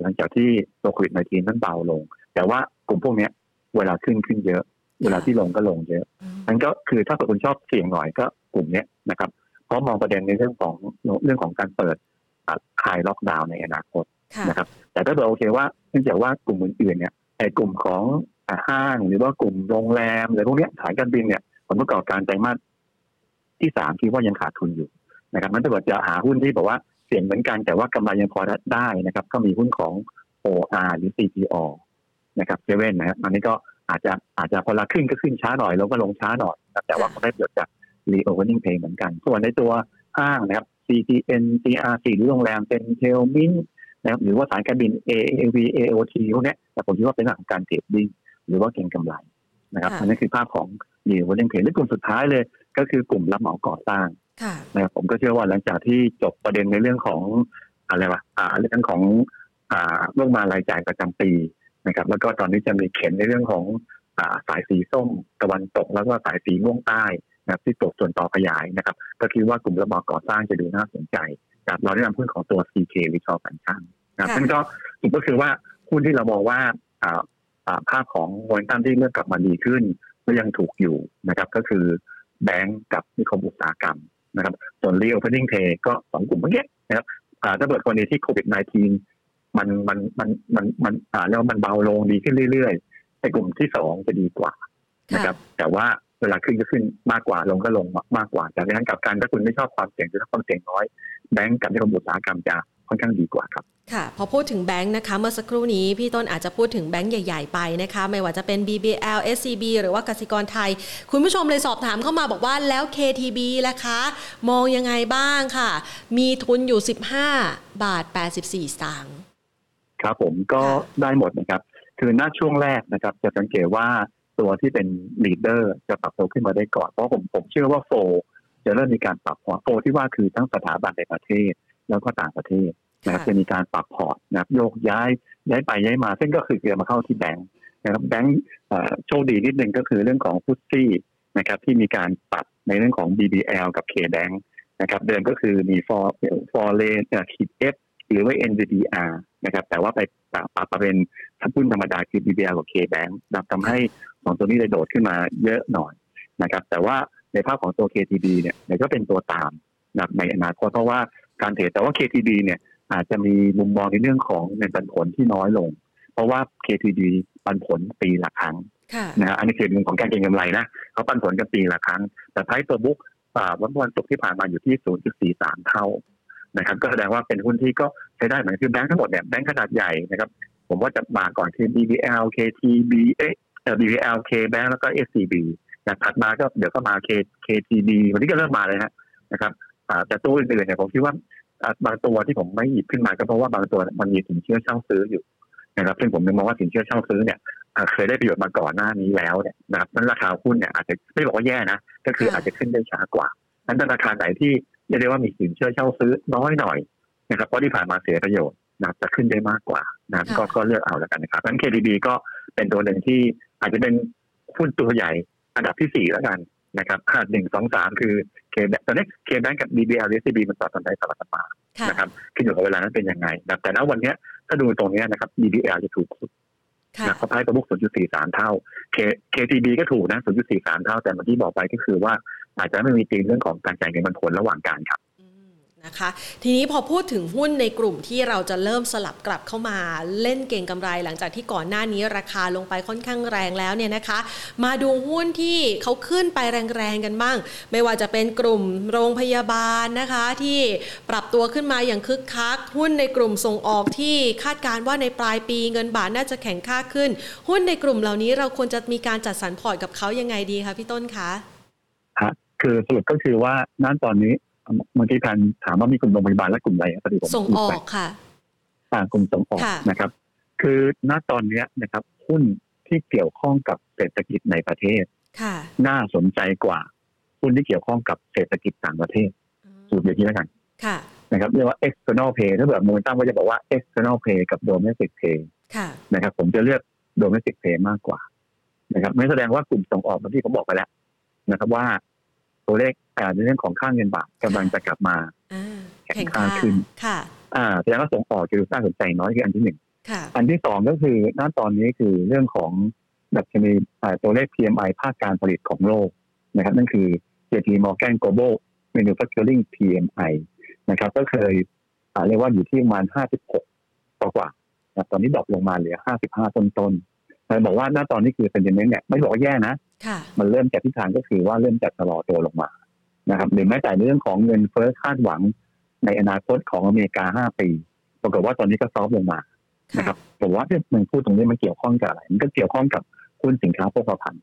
หลังจากที่ตัวโควิดในทีนั้นเบาลง แต่ว่ากลุ่มพวกนี้เวลาขึ้นขึ้นเยอะ เวลาที่ลงก็ลงเยอะนั่นก็คือถ้าคุณชอบเสี่ยงหน่อยก็กลุ่มนี้นะครับเพราะมองประเด็นในเรื่องของเรื่องของการเปิดคลายล็อกดาวน์ในอนาคตนะครับ แต่ถ้าเราโอเคว่าเนื่องจากว่ากลุ่มอื่นๆเนี่ยไอ้ กลุ่มของห้างหรือว่ากลุ่มโรงแรมอะไรพวกนี้สายการบินเนี่ยผลประกอบการไตรมาสที่สามคิดว่ายังขาดทุนอยู่นะครับมันถ้าเกิดจะหาหุ้นที่บอกว่าเสี่ยงเหมือนกันแต่ว่ากำไรยังพอได้นะครับ ก็มีหุ้นของ OR หรือ CPO นะครับเซเว่นนะครับอันนี้ก็อาจจะอาจจะพอละขึ้นก็ขึ้นช้าหน่อยลงก็ลงช้าหน่อยนะแต่ว่าก็ได้ประโยชน์จาก reopening pay เหมือนกัน ส่วนในตัวห้างนะครับ CTN CRC หรือโรงแรมเป็นเทลมิน นะครับหรือว่าสายการบิน AAV AOT พวกนี้แต่ผมคิดว่าเป็นหลักการเทรดดิ้งหรือว่าเก็งกำไรนะครับอันนี้คือภาพของ reopening pay และกลุ่มสุดท้ายเลย ก็คือกลุ่มรับเหมาก่อสร้างนะครับผมก็เชื่อว่าหลังจากที่จบประเด็นในเรื่องของอะไรวะอ่าเรื่องของอ่าเรื่องมารายจ่ายประจำปีนะครับ แล้วก็ตอนนี้จะมีเข็นในเรื่องของอ่าสายสีส้มตะวันตกแล้วก็สายสีม่วงใต้นะครับที่ตกส่วนต่อขยายนะครับ ก็คิดว่ากลุ่มระบบก่อสร้างจะดูน่าสนใจ ครับเราได้นำหุ้นของตัว CK หรือชอสัญชาตินะครับนั่นก็อีกก็คือว่าหุ้นที่เรามองว่าอ่าภาพของโมเมนตัมที่เริ่มกลับมาดีขึ้นก็ยังถูกอยู่นะครับ ก็คือแบงก์กับนิคมอุตสาหกรรมนะครับส่วน reopening pay ก็สองกลุ่มเมื่อกี้นะครับถ้าเกิดกรณีที่โควิด -19 มันมันมันมันมันอ่าแล้วมันเบาลงดีขึ้นเรื่อยๆในกลุ่มที่สองจะดีกว่านะครับ แต่ว่า เวลาขึ้นก็ขึ้นมากกว่าลงก็ลงมากกว่าจากนั้นกับการถ้าคุณไม่ชอบความเสี่ยงหรือความเสี่ยงน้อย แบงก์กับนิคมอุตสาหกรรมจะค่อนข้างดีกว่าครับค่ะพอพูดถึงแบงค์นะคะเมื่อสักครู่นี้พี่ต้นอาจจะพูดถึงแบงค์ใหญ่ ๆ ไปนะคะ ไม่ว่าจะเป็น BBL SCB หรือว่ากสิกรไทย คุณผู้ชมเลยสอบถามเข้ามาบอกว่าแล้ว KTB ล่ะคะ มองยังไงบ้างค่ะ มีทุนอยู่ 15 บาท 84 สตางค์ครับผมก็ได้หมดนะครับ คือหน้าช่วงแรกนะครับ จะสังเกตว่า ตัวที่เป็น leader จะปรับตัวขึ้นมาได้ก่อน เพราะผมผมเชื่อว่า flow จะเริ่มมีการปรับ port flow ที่ว่าคือทั้งสถาบันในประเทศแล้วก็ต่างประเทศนะครับจะมีการปรับ port นะครับโยกย้ายย้ายไปย้ายมา ซึ่งก็คือเกี่ยวมาเข้าที่แบงค์นะครับแบงค์โชคดีนิดนึงก็คือเรื่องของ FTSEนะครับที่มีการปรับในเรื่องของ BBL กับ K-Bank นะครับเดิมก็คือมี for for lane ขีด F หรือว่า NVDR นะครับแต่ว่าไปปรับมาเป็นทับุ้นธรรมดาคือ BBL กับ K-Bank นะทำให้ สองตัวนี้เลยโดดขึ้นมาเยอะหน่อยนะครับ แต่ว่าในภาพของตัว KTB เนี่ยก็เป็นตัวตามนะในอนาคตเพราะว่าการเทรดแต่ว่า KTB เนี่ยอาจจะมีมุมมองในเรื่องของเงินปันผลที่น้อยลง เพราะว่า KTD ปันผลปีละครั้งนะฮะอันนี้คือมุมของการเก็งกำไรนะเขาปันผลกันปีละครั้ง แต่ไพ่ตัวบุ๊กวันวันศุกร์ที่ผ่านมาอยู่ที่ 0.43 เท่านะครับ ก็แสดงว่าเป็นหุ้นที่ก็ใช้ได้เหมือนคือแบงก์ทั้งหมดเนี่ยแบงก์ขนาดใหญ่นะครับ ผมว่าจะมาก่อนคือ BBL KTB เอ๊ะ BBL K Bank แล้วก็ SCB อย่างถัดมาก็เดี๋ยวก็มา K KTB วันนี้ก็เริ่มมาเลยฮะนะครับแต่ตัวอื่นๆเนี่ยผมคิดว่าบางตัวที่ผมไม่หยิบขึ้นมาก็เพราะว่าบางตัวมันมีสินเชื่อเช่าซื้ออยู่นะครับซึ่งผมนึกมองว่าสินเชื่อเช่าซื้อเนี่ยเคยได้ประโยชน์มาก่อนหน้านี้แล้วเนี่ยนะครับนั้นราคาหุ้นเนี่ยอาจจะไม่บอกว่าแย่นะก็คืออาจจะขึ้นได้ช้ากว่านั้นธนาคารไหนที่เรียกได้ว่ามีสินเชื่อเช่าซื้อน้อยหน่อยนะครับเพราะที่ผ่านมาเสียประโยชน์นะจะขึ้นได้มากกว่านะก็ก็เลือกเอาแล้วกันนะครับนั้น KDB ก็เป็นตัวหนึ่งที่ อาจจะเป็นหุ้นตัวใหญ่อันดับที่สี่แล้วกันนะครับหนึ่งสองสามคือเคแบตอนนี้เคแบงกับ BBL หรือ CB มันต่อกันได้สลับกันมานะครับขึ้นอยู่กับเวลานั้นเป็นยังไงนะแต่ณวันนี้ถ้าดูตรงนี้นะครับ BBL จะถูกสุดนะเขาพายตัวบุก0.43 เท่า K KTB ก็ถูกนะ 0.43 เท่า แต่เมื่อกี้บอกไปก็คือว่าอาจจะไม่มีตีมเรื่องของการจ่ายเงินมันผลระหว่างการครับ นะคะทีนี้พอพูดถึงหุ้นในกลุ่มที่เราจะเริ่มสลับกลับเข้ามาเล่นเก่งกำไร หลังจากที่ก่อนหน้านี้ราคาลงไปค่อนข้างแรงแล้วเนี่ยนะคะ มาดูหุ้นที่เขาขึ้นไปแรงๆกันบ้าง ไม่ว่าจะเป็นกลุ่มโรงพยาบาลนะคะ ที่ปรับตัวขึ้นมาอย่างคึกคัก หุ้นในกลุ่มส่งออกที่คาดการว่าในปลายปีเงินบาทน่าจะแข็งค่าขึ้น หุ้นในกลุ่มเหล่านี้เราควรจะมีการจัดสรรพอร์ตกับเขายังไงดีคะพี่ต้นคะคือสรุปก็คือว่านั่นตอนนี้ เมื่อกี้พันถามว่ามีกลุ่มโรงพยาบาลและกลุ่มอะไรพอดีผมส่งออกค่ะอ่ากลุ่มส่งออกนะครับ คือณตอนนี้นะครับหุ้นที่เกี่ยวข้องกับเศรษฐกิจในประเทศน่าสนใจกว่าหุ้นที่เกี่ยวข้องกับเศรษฐกิจต่างประเทศสูตรอย่างนี้แล้วกันนะครับเรียกว่า external pay ถ้าแบบมูลตั้งก็จะบอกว่า external pay กับ domestic pay นะครับผมจะเลือก domestic pay มากกว่านะครับไม่แสดงว่ากลุ่มส่งออกที่ผมบอกไปแล้วนะครับว่า ตัวเลขในเรื่องของค่าเงินบาทกำลังจะกลับมาแข็งค่าขึ้นค่ะ อ่าแสดงว่าส่งออกจะดูน่าสนใจน้อยคืออันที่หนึ่งอันที่สองก็คือณตอนนี้คือเรื่องของดัชนีตัวเลข PMI ภาคการผลิตของโลกนะครับ นั่นคือ JP Morgan Global Manufacturing PMI นะครับ ก็เคยเรียกว่าอยู่ที่ประมาณ 56 กว่าตอนนี้ดรอปลงมาเหลือ 55 ต้นๆ เลยบอกว่าณตอนนี้คือเป็นอย่างนี้เนี่ยไม่บอกว่าแย่นะมันเริ่มจากทิศทางก็คือว่าเริ่มจากชะลอตัวลงมานะครับหรือแม้แต่เรื่องของเงินเฟ้อคาดหวังในอนาคตของอเมริกาห้าปี ปรากฏว่าตอนนี้ก็ซอฟลงมานะครับแต่ว่าที่มันพูดตรงนี้มันเกี่ยวข้องกับอะไร มันก็เกี่ยวข้องกับหุ้นสินค้าโภคภัณฑ์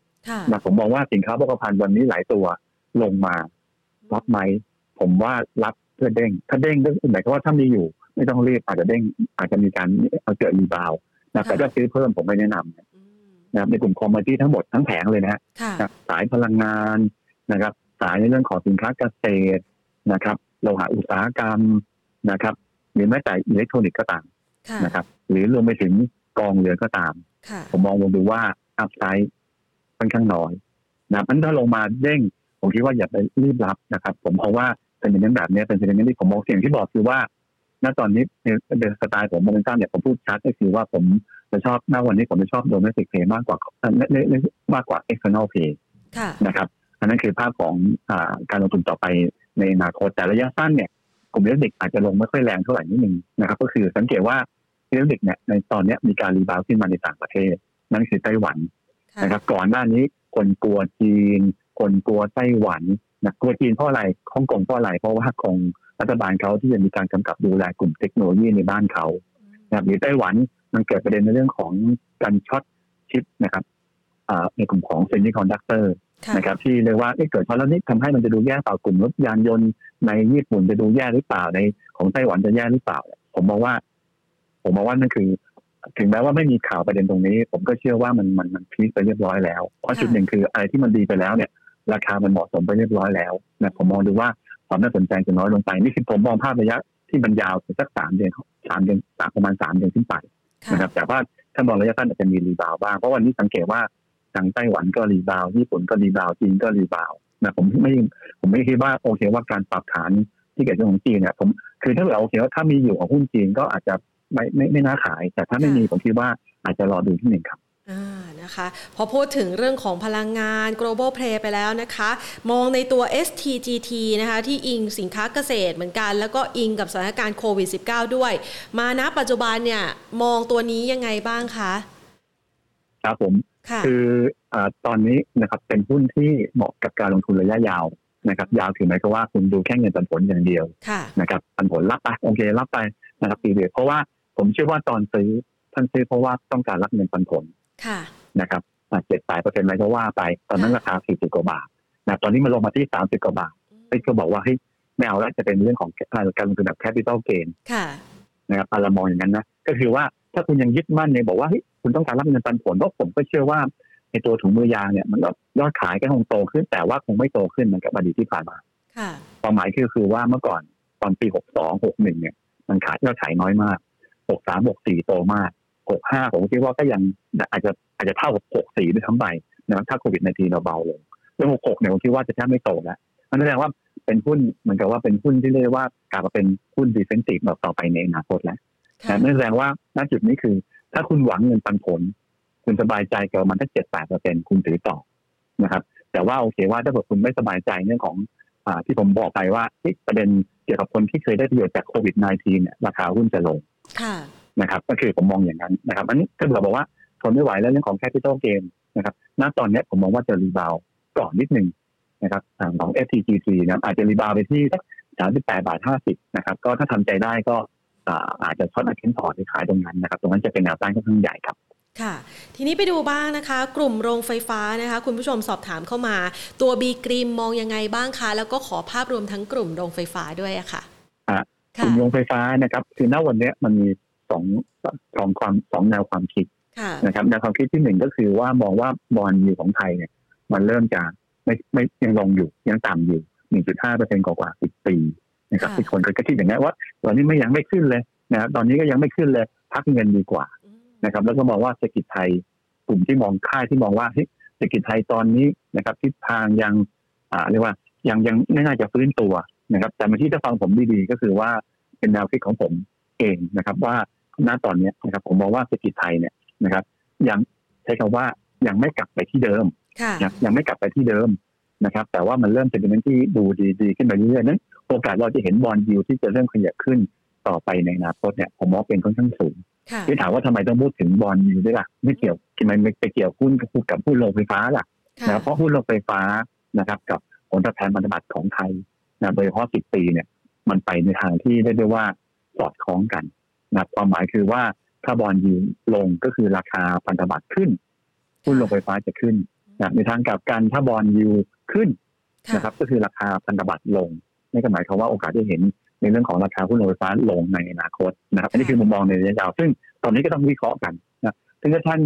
นะผมมองว่าสินค้าโภคภัณฑ์วันนี้หลายตัวลงมารับไหมผมว่ารับเพื่อเด้ง ถ้าเด้งก็หมายความว่าถ้ามีอยู่ ไม่ต้องรีบอาจจะเด้งอาจจะมีการเอาเกิดรีบาวนะแต่ถ้าซื้อเพิ่มผมไม่แนะนำ นะในกลุ่มคอมมานดี้ทั้งหมดทั้งแผงเลยนะสายพลังงานนะครับ สายในเรื่องของสินค้าเกษตรนะครับโลหะอุตสาหกรรมนะครับ หรือแม้แต่อิเล็กทรอนิกส์ก็ตามนะครับ หรือรวมไปถึงกองเรือก็ตาม ผมมองลงดูว่า upside ค่อนข้างน้อยนะมันถ้าลงมาเด้งผมคิดว่าอย่าไปรีบรับนะครับ ผมเพราะว่าเป็นอย่างนั้นแบบนี้เป็นอย่างนั้นที่ผมมองอย่างที่บอกคือว่า ณตอนนี้ในสไตล์ผมโมเมนตัมเนี่ยผมพูดชัดก็คือว่าผมจะชอบหน้าวันนี้ผมจะชอบโดเมสิกเพย์มากกว่ามากกว่า external pay นะครับอันนั้นคือภาพของอการลงทุนต่อไปในอนาคตแต่ระยะสั้นเนี่ยกลุ่มเล็กอาจจะลงไม่ค่อยแรงเท่าไหร่นิดนึงนะครับ ก็คือสังเกตว่าเล็กเนี่ยในตอนนี้มีการรีบาวขึ้นมาในต่างประเทศ นั่นคือไต้หวันนะครับ ก่อนหน้านี้คนกลัวจีน คนกลัวไต้หวันนะกลัวจีนเพราะอะไรฮ่องกงเพราะอะไรเพราะว่าของ รัฐบาลเขาที่จะมีการกำกับดูแลกลุ่มเทคโนโลยีในบ้านเขานะครับหรือไต้หวันมันเกิดประเด็นในเรื่องของการ short ชิปนะครับในกลุ่มของเซมิคอนดักเตอร์นะครับที่เรียกว่าเกิดเพราะแล้วนี่ทำให้มันจะดูแย่ต่อกลุ่มรถยานยนต์ในญี่ปุ่นจะดูแย่หรือเปล่าในของไต้หวันจะแย่หรือเปล่า ผมมองว่า ผมมองว่านั่นคือ ถึงแม้ว่าไม่มีข่าวประเด็นตรงนี้ ผมก็เชื่อว่ามันมันมัน peak ไปเรียบร้อยแล้วเพราะจุดหนึ่งคืออะไรที่มันดีไปแล้วเนี่ย ราคามันเหมาะสมไปเรียบร้อยแล้วนะผมมองดูว่า ความน่าสนใจจะน้อยลงไปนี่คือผมมองภาพระยะที่มันยาวสักสามเดือนสามเดือนสามประมาณสามเดือนขึ้นไปนะครับแต่ว่าถ้ามองระยะสั้นอาจจะมี rebound บ้างเพราะวันนี้สังเกตว่าทางไต้หวันก็ rebound ญี่ปุ่นก็ rebound จีนก็ rebound นะผมไม่ผมไม่คิดว่าโอเคว่าการปรับฐานที่เกิดขึ้นของจีนเนี่ยผมคือถ้าเกิดโอเคว่าถ้ามีอยู่ของหุ้นจีนก็อาจจะไม่ไม่ไม่น่าขาย แต่ถ้าไม่มีผมคิดว่าอาจจะรอดูที่หนึ่งครับอ่า นะคะพอพูดถึงเรื่องของพลังงาน global play ไปแล้วนะคะ มองในตัว STGT นะคะที่อิงสินค้าเกษตรเหมือนกัน แล้วก็อิงกับสถานการณ์โควิด -19 ด้วย มาณปัจจุบันเนี่ยมองตัวนี้ยังไงบ้างคะครับผมคืออตอนนี้นะครับเป็นหุ้นที่เหมาะกับการลงทุนระยะยาวนะครับยาวถึงแม้ว่าคุณดูแค่เงินปันผลอย่างเดียวนะครับปันผลรับไปโอเครับไปนะครับปีเดียวเพราะว่าผมเชื่อว่าตอนซื้อท่านซื้อเพราะว่าต้องการรับเงินปันผล นะครับเจ็ดแปดเปอร์เซ็นต์อะไรก็ว่าไป ตอนนั้นราคาสี่สิบกว่าบาทนะตอนนี้มันลงมาที่สามสิบกว่าบาทเฮ้ก็บอกว่าเฮ้ยไม่เอาแล้วจะเป็นเรื่องของการลงทุนแบบ capital gain นะครับเรามองอย่างนั้นนะก็คือว่าถ้าคุณยังยึดมั่นเนี่ยบอกว่าเฮ้ยคุณต้องการรับเงินปันผลเพราะผมก็เชื่อว่าในตัวถุงมือยางเนี่ยมันก็ยอดขายก็คงโตขึ้นแต่ว่าคงไม่โตขึ้นเหมือนกับอดีตที่ผ่านมาความหมายคือคือว่าเมื่อก่อนตอนปีหกสองหกหนึ่งเนี่ย มันขายยอดขายน้อยมากหกสามหกสี่โตมาก หกห้าผมคิดว่าก็ยังอาจจะอาจจะเท่ากับหกสี่ด้วยทั้งใบนะถ้าโควิดในทีเราเบาลงแล้วหกหกเนี่ยผมคิดว่าจะแทบไม่โตแล้วมันแสดงว่าเป็นหุ้นเหมือนกับว่าเป็นหุ้นที่เรียกว่ากลายมาเป็นหุ้นดีเฟนซีฟแบบต่อไปในอนาคตแล้วแต่นั่นแสดงว่าณจุดนี้คือ ถ้าคุณหวังเงินปันผล คุณสบายใจกับมันถ้าเจ็ดแปดเปอร์เซ็นคุณถือต่อนะครับ แต่ว่าโอเคว่าถ้าเกิดคุณไม่สบายใจเรื่องของอที่ผมบอกไปว่าประเด็นเกี่ยวกับคนที่เคยได้ประโยชน์จากโควิด -19 เนี่ยราคาหุ้นจะลง นะครับก็คือผมมองอย่างนั้นนะครับอันนี้ถ้าเกิดบอกว่าทนไม่ไหวแล้วเรื่องของ capital gain นะครับณตอนนี้ผมมองว่าจะ rebound ก่อนนิดนึงนะครับของ STGT นะอาจจะ rebound ไปที่สักสามสิบแปดบาทห้าสิบนะครับ ก็ถ้าทำใจได้ก็อาจจะ short against port ขายตรงนั้นนะครับ ตรงนั้นจะเป็นแนวต้านค่อนข้างใหญ่ครับค่ะ ทีนี้ไปดูบ้างนะคะ กลุ่มโรงไฟฟ้านะคะ คุณผู้ชมสอบถามเข้ามา ตัวบีกรีมมองยังไงบ้างคะ แล้วก็ขอภาพรวมทั้งกลุ่มโรงไฟฟ้าด้วยอะค่ะกลุ่มโรงไฟฟ้านะครับคือณวันนี้มันมี สองสองความสองแนวความคิดนะครับแนวความคิดที่หนึ่งก็คือว่ามองว่าบอลยูของไทยเนี่ย มันเริ่มจากไม่ไม่ยังลงอยู่ยังต่ำอยู่หนึ่งจุดห้าเปอร์เซ็นต์กว่าสิบปีนะครับที่คนก็คิดอย่างนี้ว่าตอนนี้ไม่ยังไม่ขึ้นเลยนะครับตอนนี้ก็ยังไม่ขึ้นเลย พักเงินดีกว่านะครับ แล้วก็มองว่าเศรษฐกิจไทยกลุ่มที่มองค่ายที่มองว่าเศรษฐกิจไทยตอนนี้นะครับทิศทางยังอ่าเรียกว่ายังยังไม่น่าจะฟื้นตัวนะครับ แต่เมื่อที่จะฟังผมดีๆก็คือว่าเป็นแนวคิดของผมเองนะครับ ว่า ณตอนนี้นะครับผมมองว่าเศรษฐกิจไทยเนี่ยนะครับ ยังใช้คำว่ายังไม่กลับไปที่เดิมยังไม่กลับไปที่เดิมนะครับ แต่ว่ามันเริ่มจะเป็นที่ดูดีๆขึ้นไปเรื่อยๆนั้นโอกาสเราจะเห็นบอลยูที่จะเริ่มขยับขึ้นต่อไปในอนาคตเนี่ยผมมองเป็นค่อนข้างสูงที่ถามว่าทำไมต้องพูดถึงบอลยูด้วยล่ะไม่เกี่ยวทำไมไปเกี่ยวหุ้นกับกับหุ้นโรงไฟฟ้าล่ะนะเพราะหุ้นโรงไฟฟ้านะครับ กับผลตอบแทนพันธบัตรของไทยนะโดยเฉพาะสิบปีเนี่ย มันไปในทางที่ได้ด้วยว่าสอดคล้องกัน นะความหมายคือว่าถ้าบอลยูลงก็คือราคาพันธบัตรขึ้นหุ้นโรงไฟฟ้าจะขึ้นนะในทางกลับกันถ้าบอลยูขึ้นนะครับ ก็คือราคาพันธบัตรลงนี่ก็หมายความว่าโอกาสที่เห็นในเรื่องของราคาหุ้นโรงไฟฟ้าลงในอนาคตนะครับอันนี้คือมุมมองในระยะยาว ซึ่งตอนนี้ก็ต้องวิเคราะห์กันนะซึ่งถ้าท่าน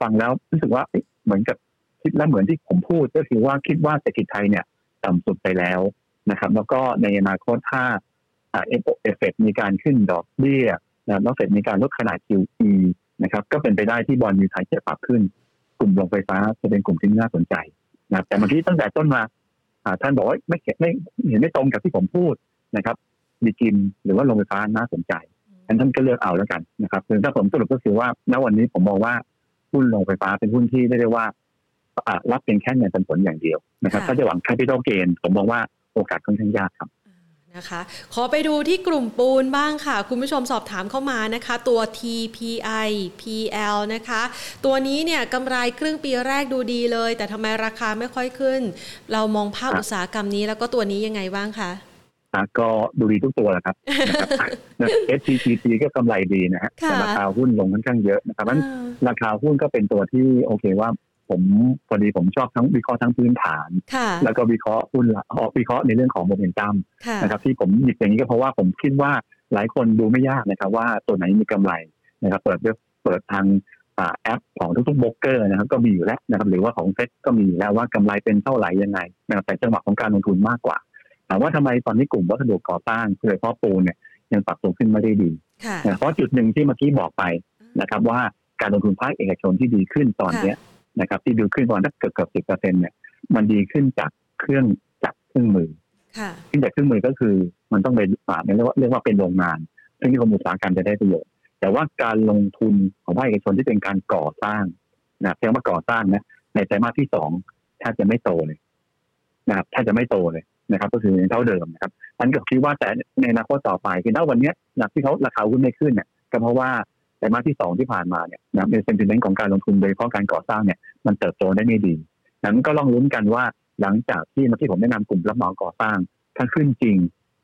ฟังแล้วรู้สึกว่าเหมือนกับคิดแล้วเหมือนที่ผมพูด ก็คือว่าคิดว่าเศรษฐกิจไทยเนี่ย ต่ำสุดไปแล้วนะครับ แล้วก็ในอนาคตถ้า เอฟเฟกมีการขึ้นดอกเบี้ยนะแล้วเฟดมีการลดขนาด QE นะครับ ก็เป็นไปได้ที่บอลยูไทยจะปรับขึ้น กลุ่มโรงไฟฟ้าจะเป็นกลุ่มที่น่าสนใจนะแต่เมื่อกี้ตั้งแต่ต้นมาท่านบอกว่าไม่ไม่เห็นไม่ตรงกับที่ผมพูดนะครับมีกินหรือว่าโรงไฟฟ้าน่าสนใจท่านก็เลือกเอาแล้วกันนะครับคือถ้าผมสรุปก็คือว่าณวันนี้ผมมองว่าหุ้นโรงไฟฟ้าเป็นหุ้นที่ได้ได้ว่ารับเพียงแค่เงินปันผลอย่างเดียวนะครับ ถ้าจะหวัง capital gain ผมมองว่าโอกาสค่อนข้างยากครับ นะคะขอไปดูที่กลุ่มปูนบ้างค่ะ คุณผู้ชมสอบถามเข้ามานะคะ ตัว TPI PL นะคะ ตัวนี้เนี่ยกำไรครึ่งปีแรกดูดีเลย แต่ทำไมราคาไม่ค่อยขึ้น เรามองภาพอุตสาหกรรมนี้แล้วก็ตัวนี้ยังไงบ้างคะก็ดูดีทุกตัวแหละครับ SCCP ก็กำไรดีนะฮะแต่ราคาหุ้นลงค่อนข้างเยอะนะครับนั้นราคาหุ้นก็เป็นตัวที่โอเคว่า ผมพอดีผมชอบทั้งวิเคราะห์ทั้งพื้นฐาน แล้วก็วิเคราะห์หุ้นออกวิเคราะห์ในเรื่องของโมเมนตัมนะครับ ที่ผมหยิบอย่างนี้ก็เพราะว่าผมคิดว่าหลายคนดูไม่ยากนะครับ ว่าตัวไหนมีกำไรนะครับ เปิดเปิดทางแอปของทุกๆโบรกเกอร์นะครับ ก็มีอยู่แล้วนะครับ หรือว่าของเซ็ตก็มีแล้วว่ากำไรเป็นเท่าไหร่ยังไงนะครับแต่จังหวะของการลงทุนมากกว่าถามว่าทำไมตอนนี้กลุ่มวัสดุก่อสร้างโดยเฉพาะปูนเนี่ยยังปรับตัวขึ้นไม่ได้ดีเพราะจุดหนึ่งที่เมื่อกี้บอกไปนะครับ ว่าการลงทุนภาคเอกชนที่ดีขึ้นตอนเนี้ย นะครับ ที่ดูขึ้นประมาณเกือบเกือบสิบเปอร์เซ็นเนี่ยมันดีขึ้นจากเครื่องจักรเครื่องมือขึ้นจากเครื่องมือก็คือมันต้องไปป่าเรียกว่าเรียกว่าเป็นโรงงาน ซึ่งที่กรมอุตสาหกรรมจะได้ประโยชน์ แต่ว่าการลงทุนของภาคเอกชนที่เป็นการก่อสร้างนะเพียงว่าก่อสร้างนะในไตรมาสที่สองแทบจะไม่โตเลยนะครับแทบจะไม่โตเลยนะครับ ก็คือเท่าเดิมนะครับอันก็คิดว่าแต่ในอนาคตต่อไปคือณวันนี้นะที่เขาราคาหุ้นไม่ขึ้นเนี่ยก็เพราะว่า ไตรมาสที่สองที่ผ่านมาเนี่ยนะในเซนติเมนต์ของการลงทุนโดยเฉพาะการก่อสร้างเนี่ยมันเติบโตได้ไม่ดีนั้นก็ลองลุ้นกันว่าหลังจากที่เมื่อกี้ผมแนะนำกลุ่มรับเหมาก่อสร้าง ถ้าขึ้นจริง